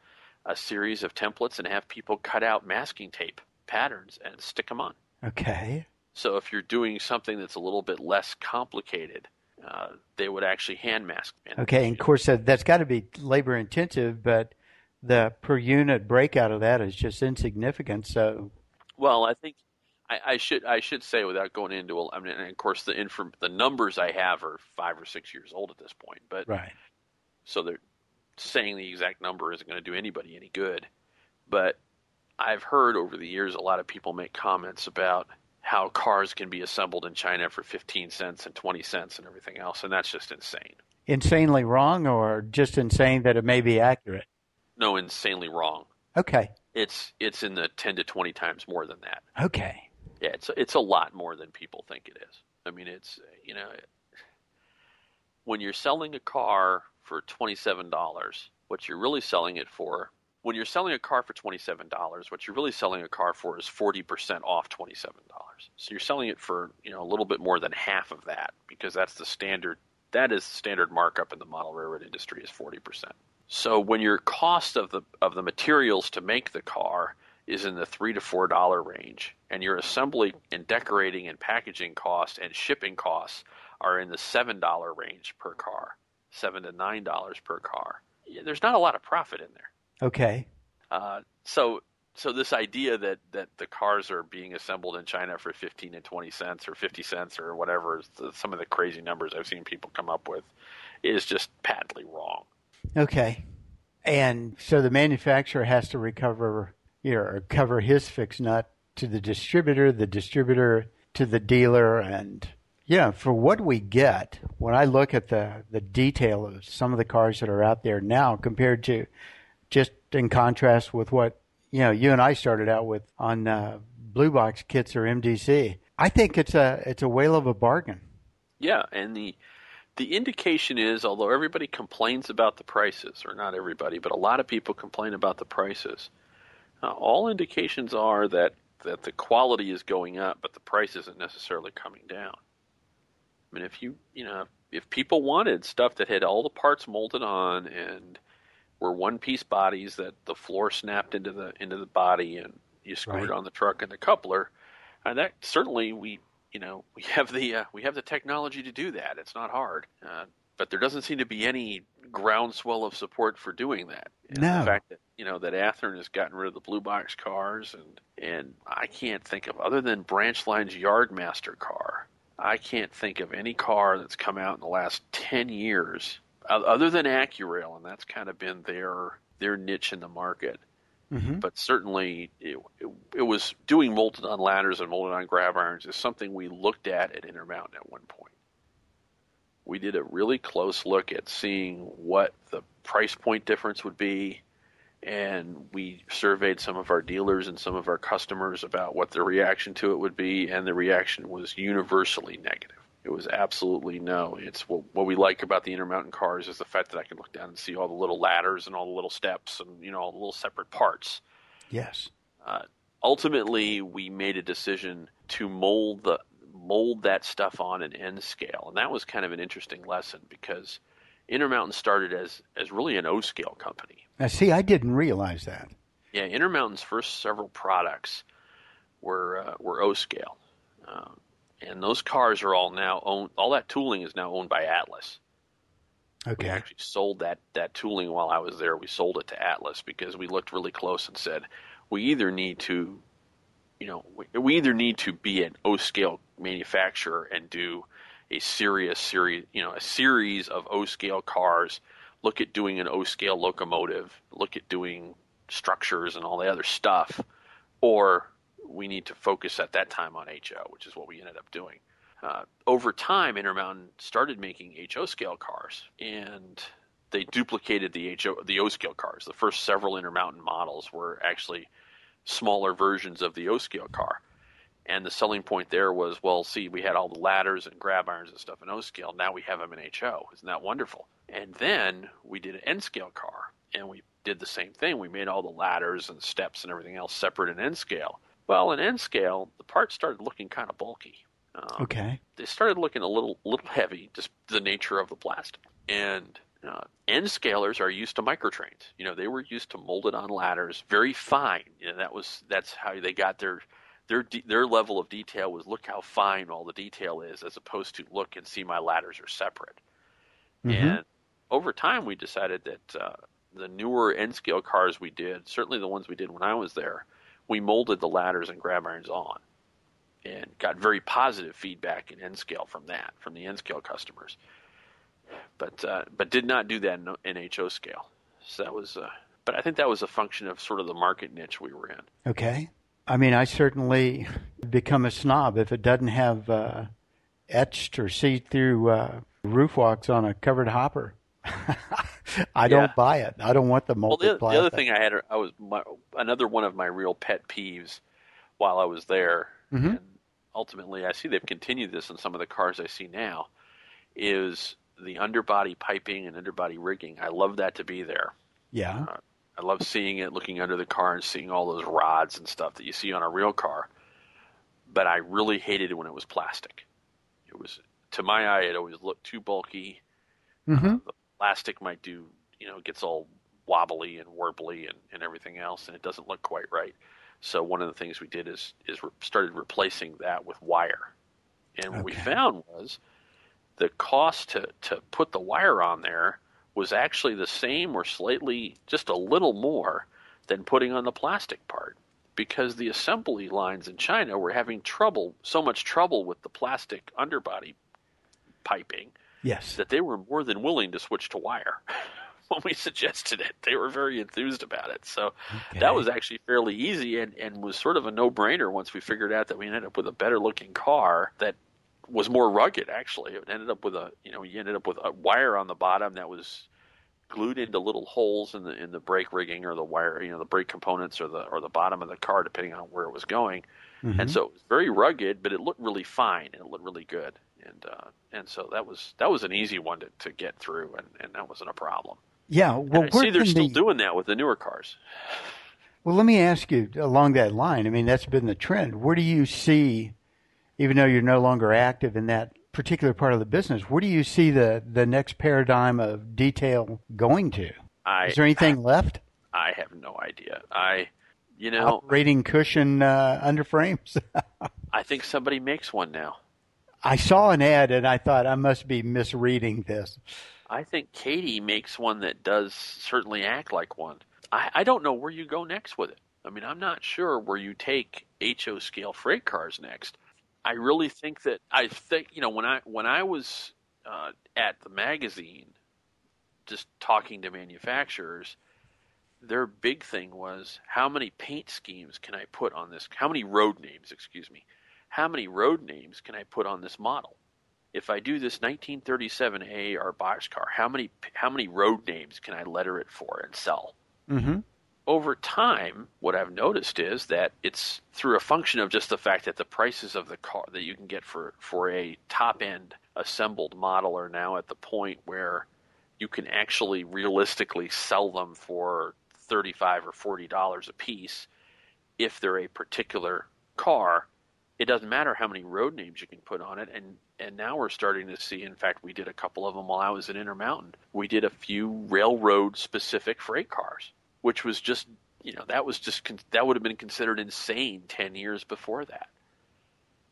a series of templates and have people cut out masking tape patterns and stick them on. Okay. So if you're doing something that's a little bit less complicated, uh, they would actually hand mask. Okay, and of course that, that's got to be labor intensive, but the per unit breakout of that is just insignificant. So, well, I think I, I should I should say without going into I mean, and of course the inform, the numbers I have are five or six years old at this point, but right. So they're saying the exact number isn't going to do anybody any good, but I've heard over the years a lot of people make comments about how cars can be assembled in China for 15 cents and 20 cents and everything else, and that's just insane. Insanely wrong, or just insane that it may be accurate? No, insanely wrong. Okay. It's it's in the 10 to 20 times more than that. Okay. Yeah, it's it's a lot more than people think it is. I mean, it's you know, when you're selling a car for $27, what you're really selling it for when you're selling a car for $27, what you're really selling a car for is 40% off $27. So you're selling it for, you know, a little bit more than half of that because that's the standard that is the standard markup in the model railroad industry is 40%. So when your cost of the of the materials to make the car is in the 3 to 4 dollar range and your assembly and decorating and packaging costs and shipping costs are in the $7 range per car, 7 to 9 dollars per car. There's not a lot of profit in there. Okay. Uh, so so this idea that that the cars are being assembled in China for 15 and 20 cents or 50 cents or whatever some of the crazy numbers I've seen people come up with is just patently wrong. Okay. And so the manufacturer has to recover you know, cover his fix nut to the distributor, the distributor to the dealer and yeah, for what we get, when I look at the, the detail of some of the cars that are out there now compared to just in contrast with what you know you and I started out with on uh, blue box kits or MDC. I think it's a it's a whale of a bargain. Yeah, and the the indication is, although everybody complains about the prices, or not everybody, but a lot of people complain about the prices. Uh, all indications are that that the quality is going up, but the price isn't necessarily coming down. I mean, if you you know if people wanted stuff that had all the parts molded on and were one piece bodies that the floor snapped into the into the body and you screwed right. on the truck and the coupler. And that certainly we you know we have the uh, we have the technology to do that. It's not hard, uh, but there doesn't seem to be any groundswell of support for doing that. And no. The fact that you know that Athearn has gotten rid of the blue box cars and and I can't think of other than Branchline's Yardmaster car. I can't think of any car that's come out in the last ten years other than AccuRail, and that's kind of been their their niche in the market. Mhm. but certainly it, it, it was doing molded on ladders and molded on grab irons is something we looked at at Intermountain at one point. We did a really close look at seeing what the price point difference would be, and we surveyed some of our dealers and some of our customers about what their reaction to it would be, and the reaction was universally negative. It was absolutely no. It's what, what we like about the Intermountain cars is the fact that I can look down and see all the little ladders and all the little steps and you know all the little separate parts. Yes. Uh, ultimately, we made a decision to mold the mold that stuff on an N scale, and that was kind of an interesting lesson because Intermountain started as as really an O scale company. Now, see, I didn't realize that. Yeah, Intermountain's first several products were uh, were O scale, uh, and those cars are all now owned. All that tooling is now owned by Atlas. Okay. We actually sold that that tooling while I was there. We sold it to Atlas because we looked really close and said we either need to, you know, we, we either need to be an O scale manufacturer and do a serious series, you know, a series of O scale cars. Look at doing an O scale locomotive. Look at doing structures and all the other stuff, or we need to focus at that time on HO, which is what we ended up doing uh, over time, Intermountain started making HO scale cars, and they duplicated the HO the O scale cars. The first several Intermountain models were actually smaller versions of the O scale car. And the selling point there was, well, see, we had all the ladders and grab irons and stuff in O scale. Now we have them in HO. Isn't that wonderful? And then we did an N scale car, and we did the same thing. We made all the ladders and steps and everything else separate in N scale. Well, in N scale, the parts started looking kind of bulky. Um, Okay. they started looking a little little heavy, just the nature of the plastic. And uh, N scalers are used to Micro-Trains. You know, they were used to molded on ladders, very fine. You know, that was that's how they got their their de- their level of detail was look how fine all the detail is, as opposed to look and see my ladders are separate. Mhm. And over time, we decided that uh, the newer N scale cars we did, certainly the ones we did when I was there, we molded the ladders and grab irons on, and got very positive feedback in N scale from that, from the N scale customers. But uh, but did not do that in, NHO scale. So that was. Uh, but I think that was a function of sort of the market niche we were in. Okay. I mean, I certainly become a snob if it doesn't have uh, etched or see-through uh, roof walks on a covered hopper. I don't buy it. I don't want the Well, the, the other thing I had, I was my, another one of my real pet peeves while I was there, Mhm. and ultimately I see they've continued this in some of the cars I see now, is the underbody piping and underbody rigging. I love that to be there. yeah. I love seeing it, looking under the car, and seeing all those rods and stuff that you see on a real car. But I really hated it when it was plastic. It was, to my eye, it always looked too bulky hmm the plastic might do, you know, it gets all wobbly and warbly and, and everything else, and it doesn't look quite right. So one of the things we did is is re- started replacing that with wire, and what we found was the cost to to put the wire on there was actually the same or slightly just a little more than putting on the plastic part because the assembly lines in China were having trouble so much trouble with the plastic underbody piping Yes. that they were more than willing to switch to wire when we suggested it. They were very enthused about it. So Okay. that was actually fairly easy and, and was sort of a no brainer once we figured out that we ended up with a better looking car that was more rugged actually. It ended up with a you know, you ended up with a wire on the bottom that was glued into little holes in the in the brake rigging or the wire you know, the brake components or the or the bottom of the car depending on where it was going. Mhm. And so it was very rugged, but it looked really fine and it looked really good. And uh, and so that was that was an easy one to, to get through, and, and that wasn't a problem. yeah. Well, and I see they're still the- doing that with the newer cars. Well, let me ask you along that line. I mean, that's been the trend. Where do you see, even though you're no longer active in that particular part of the business, where do you see the, the next paradigm of detail going to? I Is there anything left? I have no idea. I you know Operating cushion uh, underframes? I think somebody makes one now. I saw an ad and I thought I must be misreading this. I think Kadee makes one that does certainly act like one. I, I don't know where you go next with it. I mean, I'm not sure where you take HO scale freight cars next. I really think that I think you know when I when I was uh, at the magazine, just talking to manufacturers, their big thing was how many paint schemes can I put on this? How many road names, excuse me? How many road names can I put on this model? If I do this 1937 AAR boxcar, how many how many road names can I letter it for and sell? Mm-hmm. Over time, what I've noticed is that it's through a function of just the fact that the prices of the car that you can get for for a top end assembled model are now at the point where you can actually realistically sell them for 35 or 40 dollars a piece if they're a particular car it doesn't matter how many road names you can put on it and and now we're starting to see in fact we did a couple of them while I was at Intermountain we did a few railroad specific freight cars which was just you know that was just that would have been considered insane 10 years before that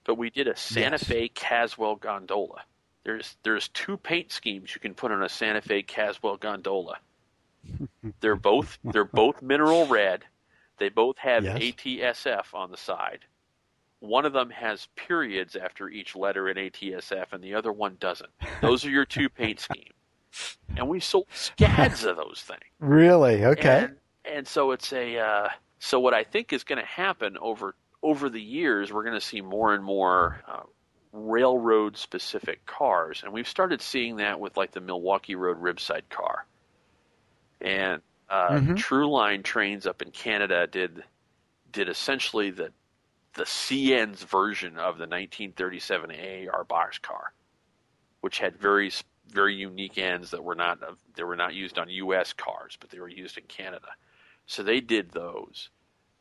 but we did a Santa yes. Fe Caswell gondola there's there's two paint schemes you can put on a Santa Fe Caswell gondola they're both they're both mineral red. They both have yes. ATSF on the side. One of them has periods after each letter in ATSF, and the other one doesn't. Those are your two paint schemes. And we sold scads of those things. Really? Okay. And, and so it's a uh, so what I think is going to happen over over the years, we're going to see more and more uh, railroad specific cars, and we've started seeing that with like the Milwaukee Road ribside car and uh, mm-hmm. True Line trains up in Canada did did essentially the the CN's version of the 1937 AAR boxcar, which had very very unique ends that were not they were not used on U.S. cars, but they were used in Canada. So they did those.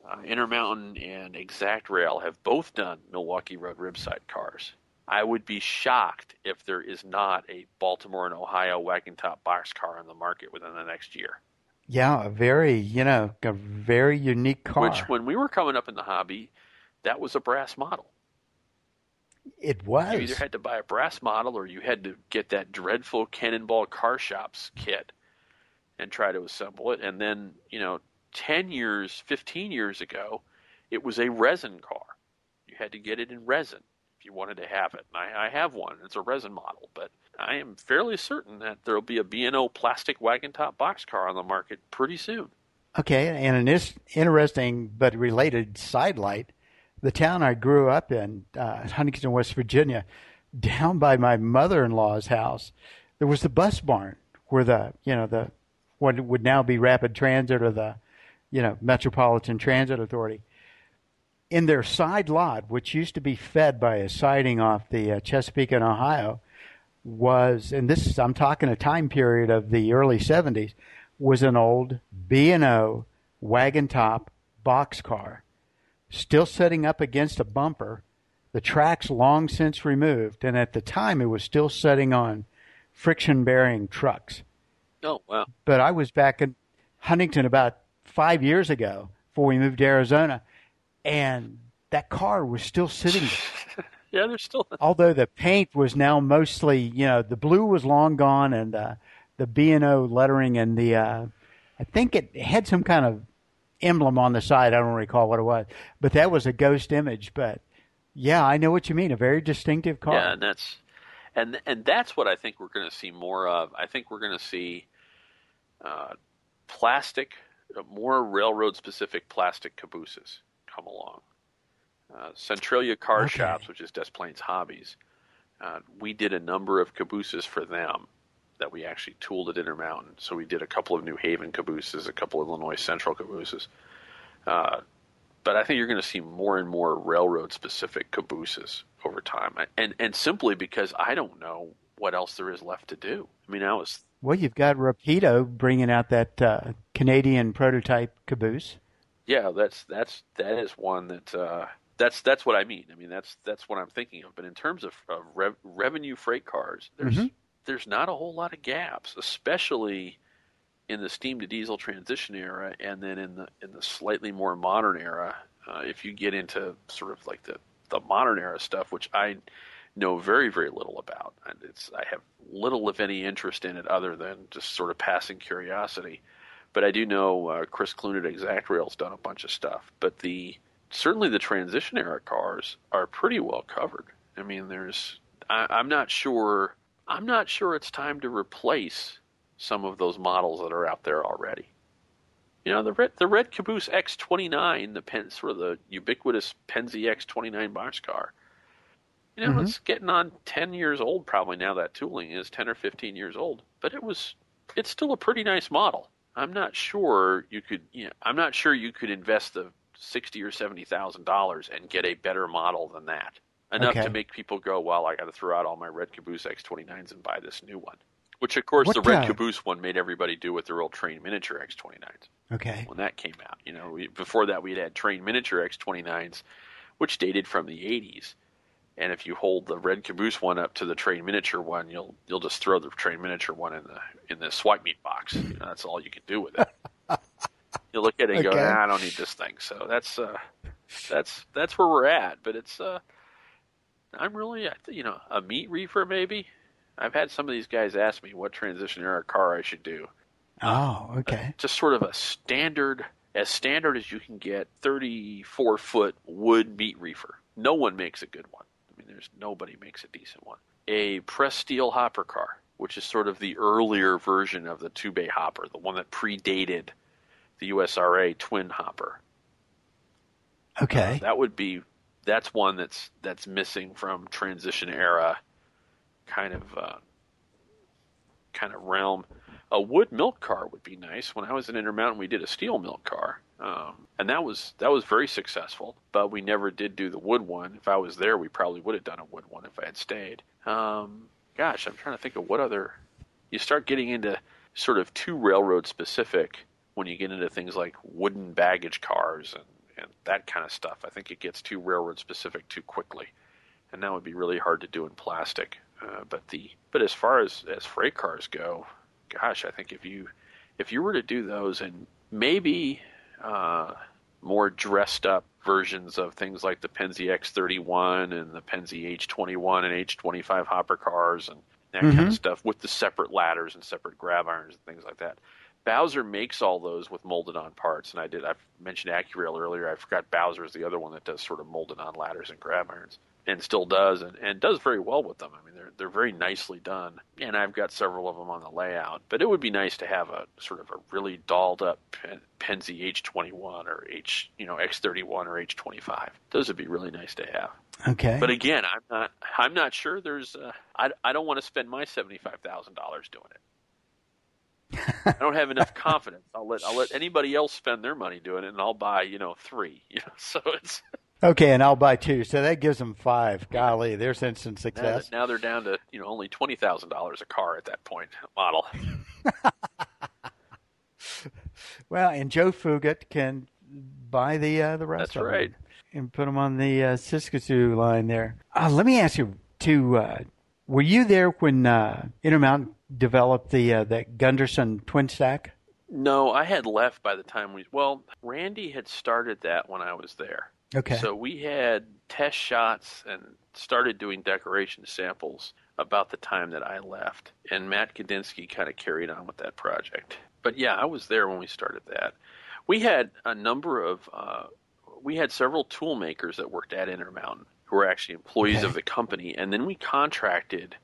Uh, Intermountain and ExactRail have both done Milwaukee Road ribside cars. I would be shocked if there is not a Baltimore and Ohio wagon top boxcar on the market within the next year. Yeah, a very, you know, a very unique car. Which, when we were coming up in the hobby, that was a brass model. It was. You either had to buy a brass model or you had to get that dreadful Cannonball Car Shops kit and try to assemble it. And then, you know, 10 years, 15 years ago, it was a resin car. You had to get it in resin if you wanted to have it. I, I have one. It's a resin model, but I am fairly certain that there will be a B&O plastic wagon top box car on the market pretty soon. Okay, and an interesting but related sidelight, the town I grew up in, uh, Huntington, West Virginia, down by my mother-in-law's house, there was the bus barn where the you know the what would now be Rapid Transit or the you know Metropolitan Transit Authority. In their side lot, which used to be fed by a siding off the uh, Chesapeake and Ohio, was, and this is, I'm talking a time period of the early 70s, was an old B&O wagon top box car, still sitting up against a bumper, the tracks long since removed, and at the time it was still sitting on friction bearing trucks. Oh, wow. But I was back in Huntington about five years ago before we moved to Arizona and that car was still sitting there. yeah, there's still. Although the paint was now mostly, you know, the blue was long gone, and uh, the B and O lettering and the, uh, I think it had some kind of emblem on the side. I don't recall what it was, but that was a ghost image. But yeah, I know what you mean. A very distinctive car. Yeah, and that's and and that's what I think we're going to see more of. I think we're going to see uh, plastic, more railroad specific plastic cabooses come along. Uh, Centralia Car okay. Shops, which is Des Plaines Hobbies, uh, we did a number of cabooses for them that we actually tooled at Intermountain. So we did a couple of New Haven cabooses, a couple of Illinois Central cabooses. Uh, but I think you're going to see more and more railroad specific cabooses over time, and and simply because I don't know what else there is left to do. I mean, I was well, you've got Rapido bringing out that uh, Canadian prototype caboose yeah, that's that's that is one that uh, that's that's what I mean. I mean that's that's what I'm thinking of. But in terms of, of rev- revenue freight cars, there's mm-hmm. There's not a whole lot of gaps, especially in the steam to diesel transition era, and then in the in the slightly more modern era. Uh, if you get into sort of like the the modern era stuff, which I know very very little about, and it's I have little if any interest in it other than just sort of passing curiosity. But I do know uh, Chris Clune at ExactRail's done a bunch of stuff. But the certainly the transition era cars are pretty well covered. I mean, there's I, I'm not sure I'm not sure it's time to replace some of those models that are out there already. You know, the red the red Caboose X29, the pen, sort of the ubiquitous Pennsy X29 boxcar. You know, Mhm. it's getting on 10 years old probably now that tooling is 10 or 15 years old, but it was it's still a pretty nice model. I'm not sure you could, you know, I'm not sure you could invest the 60 or 70,000 dollars and get a better model than that. Enough Okay. to make people go, "Well, I got to throw out all my red Caboose X29s and buy this new one." Which of course What, the red Caboose one made everybody do with their old train miniature X29s Okay. when that came out. You know, we, before that we'd had train miniature X29s, which dated from the 80s. And if you hold the red caboose one up to the train miniature one, you'll you'll just throw the train miniature one in the in the swipe meat box. You know, that's all you can do with it. you look at it and go, nah, I don't need this thing. So that's uh, that's that's where we're at. But it's uh, I'm really you know a meat reefer maybe. I've had some of these guys ask me what transition era car I should do Oh, okay. Uh, just sort of a standard, as standard as you can get, 34 foot wood meat reefer. No one makes a good one. I mean, there's nobody makes a decent one. A pressed steel hopper car, which is sort of the earlier version of the two bay hopper, the one that predated the USRA twin hopper. Uh, okay. That would be that's one that's that's missing from transition era kind of uh, kind of realm. A wood milk car would be nice. When I was in Intermountain, we did a steel milk car, um, and that was that was very successful. But we never did do the wood one. If I was there, we probably would have done a wood one if I had stayed. Um, gosh, I'm trying to think of what other. You start getting into sort of too railroad specific when you get into things like wooden baggage cars and, and that kind of stuff. I think it gets too railroad specific too quickly, and that would be really hard to do in plastic. Uh, but the but as far as as freight cars go, gosh, I think if you if you were to do those and maybe uh, more dressed up versions of things like the Pennsy X31 and the Pennsy H21 and H25 hopper cars and that kind Mhm. of stuff with the separate ladders and separate grab irons and things like that. Bowser makes all those with molded on parts, and I did. I mentioned AccuRail earlier. I forgot Bowser is the other one that does sort of molded on ladders and grab irons, and still does, and, and does very well with them. I mean, they're they're very nicely done, and I've got several of them on the layout. But it would be nice to have a sort of a really dolled up Pen- Pennsy H21 or H you know X31 or H25. Those would be really nice to have. Okay. But again, I'm not I'm not sure. There's uh, I I don't want to spend my seventy five thousand dollars doing it. I don't have enough confidence. I'll let I'll let anybody else spend their money doing it, and I'll buy you know three. You know, so it's okay, and I'll buy two. So that gives them five. Golly, there's instant now, success. that- now they're down to you know only twenty thousand dollars a car at that point model. Well, and Joe Fugate can buy the uh, the rest That's right. and put them on the uh, Siskiyou line there. Uh, let me ask you too. Uh, were you there when uh, Intermountain developed the uh, that Gunderson twin stack? No, I had left by the time we. Well, Randy had started that when I was there. Okay. So we had test shots and started doing decoration samples about the time that I left, and Matt Kadinsky kind of carried on with that project. But yeah, I was there when we started that. We had a number of, uh, we had several tool makers that worked at Intermountain who were actually employees Okay. of the company, and then we contracted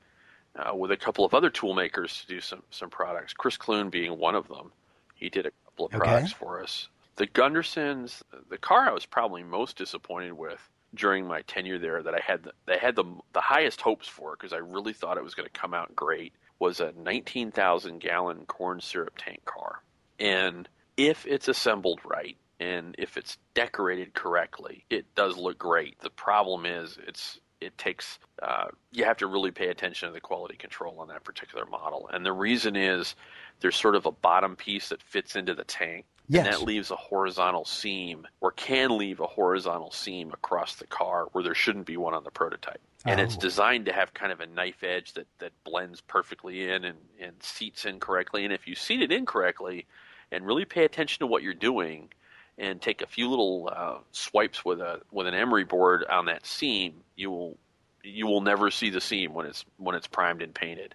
uh, with a couple of other tool makers to do some some products. Chris Clune being one of them. He did a couple of Okay. products for us. The Gundersons, the car I was probably most disappointed with during my tenure there that I had the, they had the the highest hopes for because I really thought it was going to come out great was a 19,000 gallon corn syrup tank car. And if it's assembled right and if it's decorated correctly, it does look great. The problem is it's it takes uh, you have to really pay attention to the quality control on that particular model. And the reason is there's sort of a bottom piece that fits into the tank Yes. and that leaves a horizontal seam or can leave a horizontal seam across the car where there shouldn't be one on the prototype. And it's Oh. designed to have kind of a knife edge that, that blends perfectly in and, and seats in correctly. And if you seat it incorrectly and really pay attention to what you're doing and take a few little uh, swipes with a with an emery board on that seam, you will you will never see the seam when it's when it's primed and painted.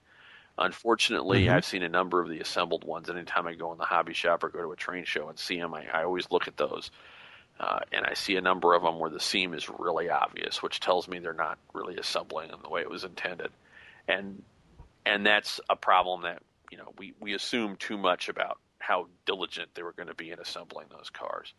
Unfortunately, Mhm. I've seen a number of the assembled ones. Anytime I go in the hobby shop or go to a train show and see them, I, I always look at those. Uh, and I see a number of them where the seam is really obvious, which tells me they're not really assembling them the way it was intended. And and that's a problem that you know we, we assume too much about how diligent they were going to be in assembling those cars.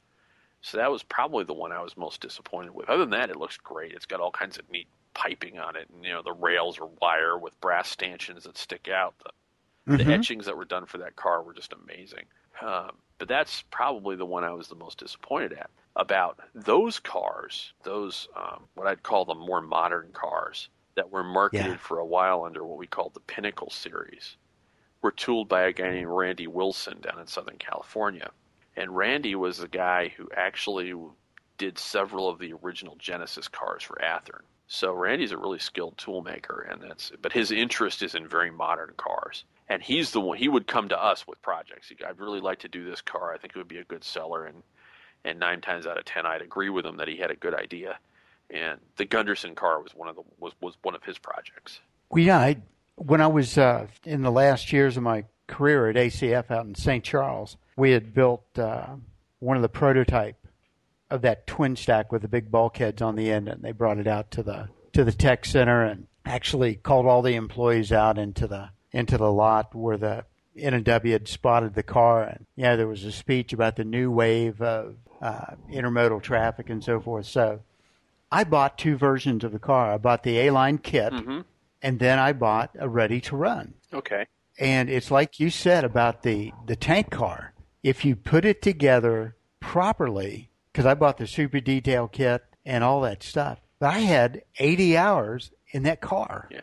So that was probably the one I was most disappointed with. Other than that, it looks great. It's got all kinds of neat piping on it, and you know the rails are wire with brass stanchions that stick out. The, mm-hmm. the etchings that were done for that car were just amazing. Um, but that's probably the one I was the most disappointed at. About those cars, those um, what I'd call the more modern cars that were marketed yeah. for a while under what we called the Pinnacle series, were tooled by a guy named Randy Wilson down in Southern California. And Randy was the guy who actually did several of the original Genesis cars for Athearn. So Randy's a really skilled toolmaker, and that's. But his interest is in very modern cars, and he's the one. He would come to us with projects. I'd really like to do this car. I think it would be a good seller, and and nine times out of ten, I'd agree with him that he had a good idea. And the Gunderson car was one of the was was one of his projects. Well, yeah, I, when I was uh, in the last years of my career at ACF out in St. Charles, we had built uh, one of the prototype of that twin stack with the big bulkheads on the end, and they brought it out to the to the tech center and actually called all the employees out into the into the lot where the N&W had spotted the car, and yeah, there was a speech about the new wave of uh, intermodal traffic and so forth. So, I bought two versions of the car. I bought the A line kit, mm-hmm. And then I bought a ready to run. Okay. And it's like you said about the the tank car. If you put it together properly, because I bought the super detail kit and all that stuff. But I had 80 hours in that car. Yeah.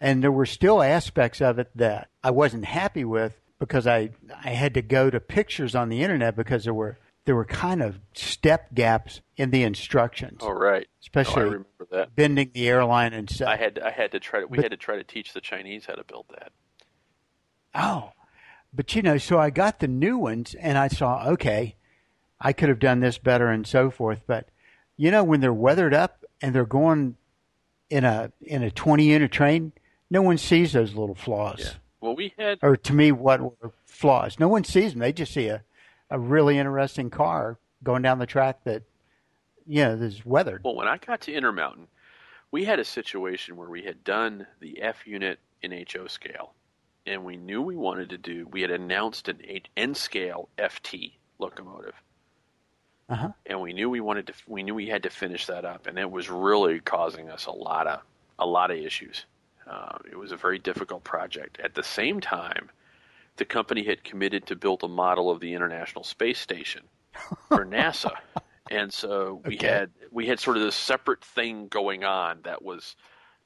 And there were still aspects of it that I wasn't happy with because I I had to go to pictures on the internet because there were there were kind of step gaps in the instructions. Oh right, oh, especially oh, I remember that. bending the airline and stuff. I had I had to try to we but, had to try to teach the Chinese how to build that. Oh, but you know, so I got the new ones and I saw okay, I could have done this better and so forth. But you know, when they're weathered up and they're going in a in a twenty unit train, no one sees those little flaws. Yeah. Well, we had, or to me, what were flaws? No one sees them. They just see a a really interesting car going down the track that you know is weathered. Well, when I got to Intermountain, we had a situation where we had done the F unit in HO scale, and we knew we wanted to do. We had announced an N scale FT locomotive uh-huh. and we knew we wanted to we knew we had to finish that up, and it was really causing us a lot of a lot of issues. Uh, it was a very difficult project. At the same time, the company had committed to build a model of the International Space Station for NASA, and so we okay. had we had sort of this separate thing going on that was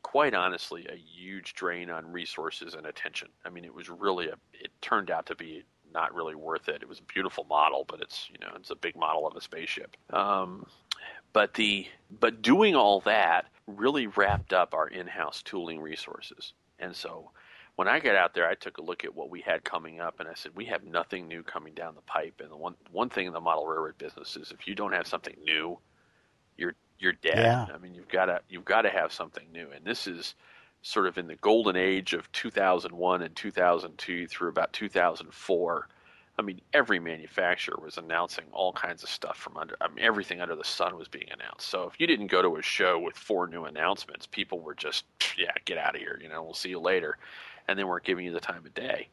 quite honestly a huge drain on resources and attention. I mean, it was really a it turned out to be not really worth it. It was a beautiful model, but it's you know it's a big model of a spaceship. Um, but the but doing all that really wrapped up our in-house tooling resources, and so when I got out there, I took a look at what we had coming up, and I said, we have nothing new coming down the pipe. And the one one thing in the model railroad business is if you don't have something new, you're you're dead. Yeah. I mean, you've got to you've got to have something new, and this is sort of in the golden age of 2001 and 2002 through about 2004. I mean, every manufacturer was announcing all kinds of stuff from under. I mean, everything under the sun was being announced. So if you didn't go to a show with four new announcements, people were just, yeah, get out of here. You know, we'll see you later, and they weren't giving you the time of day.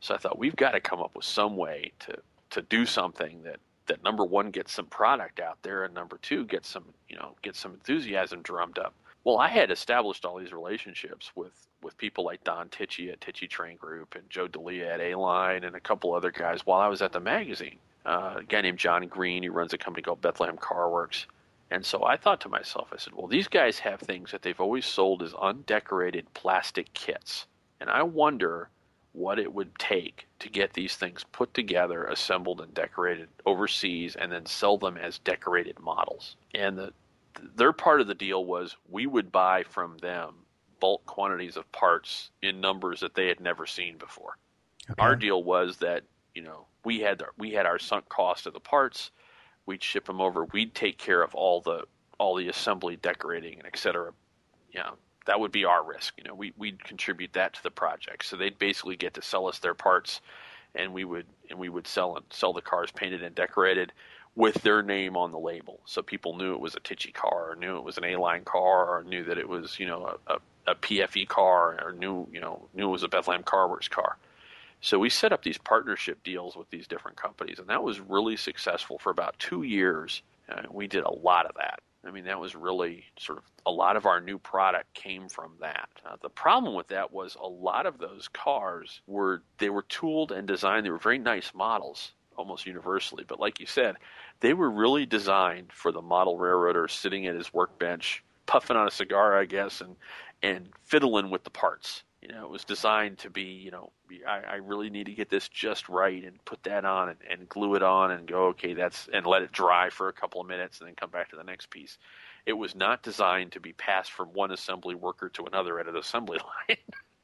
So I thought we've got to come up with some way to to do something that that number one gets some product out there, and number two gets some you know get some enthusiasm drummed up. Well, I had established all these relationships with with people like Don Tichy at Tichy Train Group and Joe Delia at A Line and a couple other guys while I was at the magazine. Uh, a guy named John Green who runs a company called Bethlehem Car Works. And so I thought to myself, I said, well, these guys have things that they've always sold as undecorated plastic kits. And I wonder what it would take to get these things put together, assembled, and decorated overseas, and then sell them as decorated models. And the, their part of the deal was we would buy from them bulk quantities of parts in numbers that they had never seen before. Okay. Our deal was that you know we had our, we had our sunk cost of the parts. We'd ship them over. We'd take care of all the all the assembly, decorating, and et cetera. You know, that would be our risk. You know, we we'd contribute that to the project. So they'd basically get to sell us their parts, and we would and we would sell and sell the cars painted and decorated with their name on the label, so people knew it was a Tichy car, or knew it was an A-line car, or knew that it was you know a, a, a PFE car, or knew you know knew it was a Bethlehem Car Works car. So we set up these partnership deals with these different companies, and that was really successful for about two years. Uh, we did a lot of that. I mean, that was really sort of a lot of our new product came from that. Uh, the problem with that was a lot of those cars were they were tooled and designed. They were very nice models, almost universally. But like you said, they were really designed for the model railroader sitting at his workbench, puffing on a cigar, I guess, and and fiddling with the parts. You know, it was designed to be, you know, I, I really need to get this just right and put that on and, and glue it on and go, okay, that's, and let it dry for a couple of minutes and then come back to the next piece. It was not designed to be passed from one assembly worker to another at an assembly line.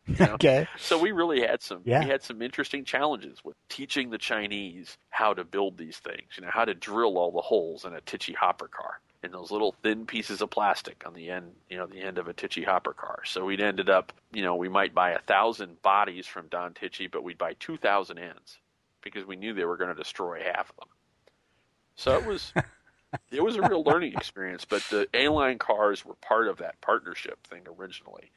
You know? Okay. So we really had some yeah. we had some interesting challenges with teaching the Chinese how to build these things, you know, how to drill all the holes in a Tichy hopper car and those little thin pieces of plastic on the end, you know, the end of a Tichy hopper car. So we'd ended up, you know, we might buy a thousand bodies from Don Tichy, but we'd buy two thousand ends because we knew they were going to destroy half of them. So it was it was a real learning experience. But the A line cars were part of that partnership thing originally.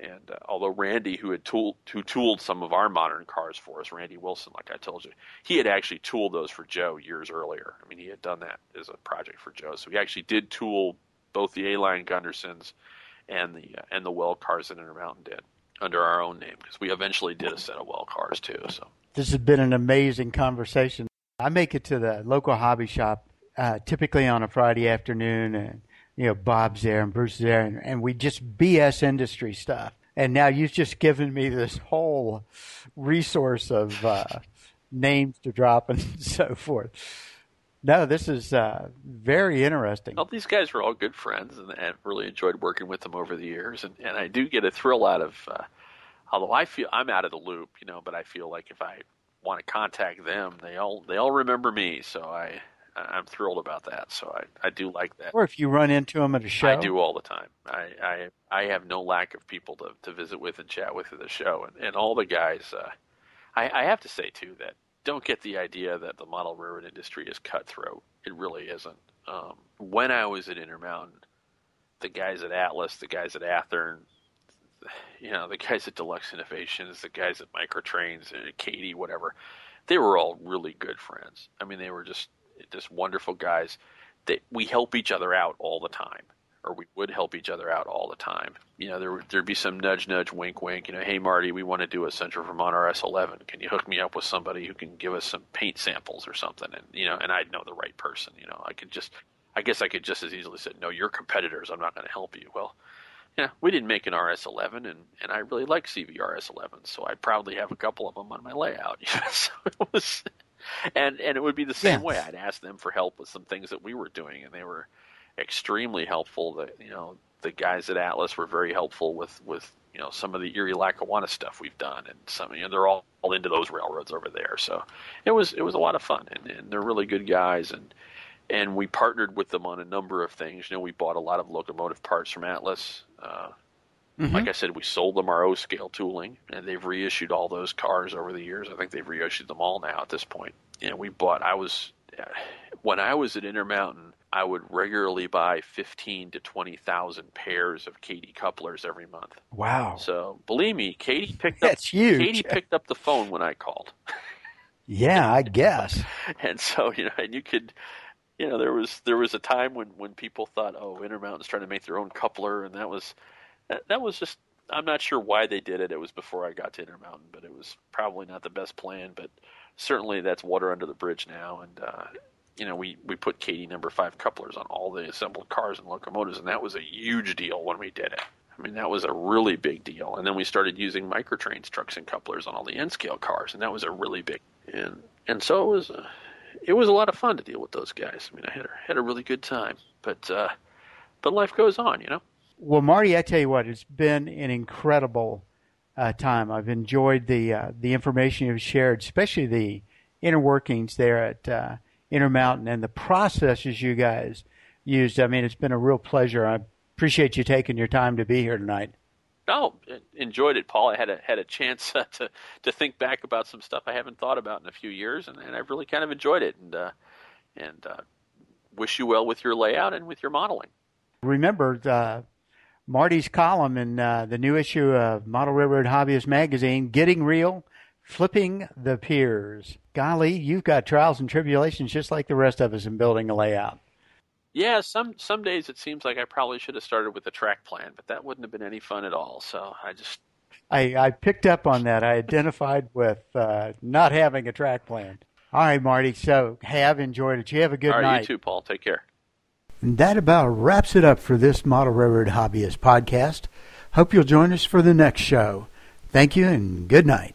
And uh, although Randy, who had tooled, who tooled some of our modern cars for us, Randy Wilson, like I told you, he had actually tooled those for Joe years earlier. I mean, he had done that as a project for Joe. So he actually did tool both the A-line Gundersons and the uh, and the well cars that Intermountain did under our own name because we eventually did a set of well cars too. So this has been an amazing conversation. I make it to the local hobby shop uh, typically on a Friday afternoon and you know, Bob's there and Bruce's there, and, and we just BS industry stuff. And now you've just given me this whole resource of uh, names to drop and so forth. No, this is uh, very interesting. Well, these guys were all good friends, and, and really enjoyed working with them over the years. And, and I do get a thrill out of, uh, although I feel I'm out of the loop, you know, but I feel like if I want to contact them, they all they all remember me. So I I'm thrilled about that. So I, I do like that. Or if you run into them at a show, I do all the time. I I, I have no lack of people to, to visit with and chat with at the show, and, and all the guys. Uh, I, I have to say too that don't get the idea that the model railroad industry is cutthroat. It really isn't. Um, when I was at Intermountain, the guys at Atlas, the guys at Athearn, you know, the guys at Deluxe Innovations, the guys at Micro-Trains, and Kadee, whatever, they were all really good friends. I mean, they were just just wonderful guys that we help each other out all the time or we would help each other out all the time. You know, there there'd be some nudge, nudge, wink, wink. You know, hey Marty, we want to do a Central Vermont RS11. Can you hook me up with somebody who can give us some paint samples or something? And you know, and I'd know the right person. You know, I could just, I guess I could just as easily say, no, you're competitors. I'm not going to help you. Well, yeah, we didn't make an RS11, and and I really like CV RS11, so I proudly have a couple of them on my layout. You know, so it was and and it would be the same way. I'd ask them for help with some things that we were doing, and they were extremely helpful. That you know, the guys at Atlas were very helpful with with you know some of the Erie Lackawanna stuff we've done, and some you know they're all, all into those railroads over there. So it was it was a lot of fun, and, and they're really good guys, and and we partnered with them on a number of things. You know, we bought a lot of locomotive parts from Atlas. Uh, Mm-hmm. Like I said, we sold them our O scale tooling, and they've reissued all those cars over the years. I think they've reissued them all now at this point. Know, we bought. I was when I was at Intermountain, I would regularly buy fifteen to twenty thousand pairs of Kadee couplers every month. Wow! So believe me, Kadee picked up. That's huge. Kadee picked up the phone when I called. yeah, I guess. and so you know, and you could you know there was there was a time when when people thought oh intermountain's trying to make their own coupler and that was that was just I'm not sure why they did it. It was before I got to Intermountain, but it was probably not the best plan. But certainly that's water under the bridge now. And uh, you know, we we put Kadee number five couplers on all the assembled cars and locomotives, and that was a huge deal when we did it. I mean, that was a really big deal. And then we started using Micro-Trains trucks and couplers on all the N scale cars, and that was a really big. And and so it was. Uh, it was a lot of fun to deal with those guys. I mean, I had a, had a really good time, but uh, but life goes on, you know. Well, Marty, I tell you what, it's been an incredible uh, time. I've enjoyed the uh, the information you've shared, especially the inner workings there at uh, Intermountain and the processes you guys used. I mean, it's been a real pleasure. I appreciate you taking your time to be here tonight. Oh, enjoyed it, Paul. I had a had a chance uh, to to think back about some stuff I haven't thought about in a few years, and, and I've really kind of enjoyed it. And uh, and uh, wish you well with your layout and with your modeling. Remember, uh, Marty's column in uh, the new issue of Model Railroad Hobbyist magazine, Getting Real, Flipping the piers. Golly, you've got trials and tribulations just like the rest of us in building a layout. Yeah, some some days it seems like I probably should have started with a track plan, but that wouldn't have been any fun at all. So I just I, I picked up on that. I identified with uh, not having a track plan. All right, Marty. So have enjoyed it. You have a good all right, night. You too, Paul. Take care. And that about wraps it up for this Model Railroad Hobbyist podcast. Hope you'll join us for the next show. Thank you and good night.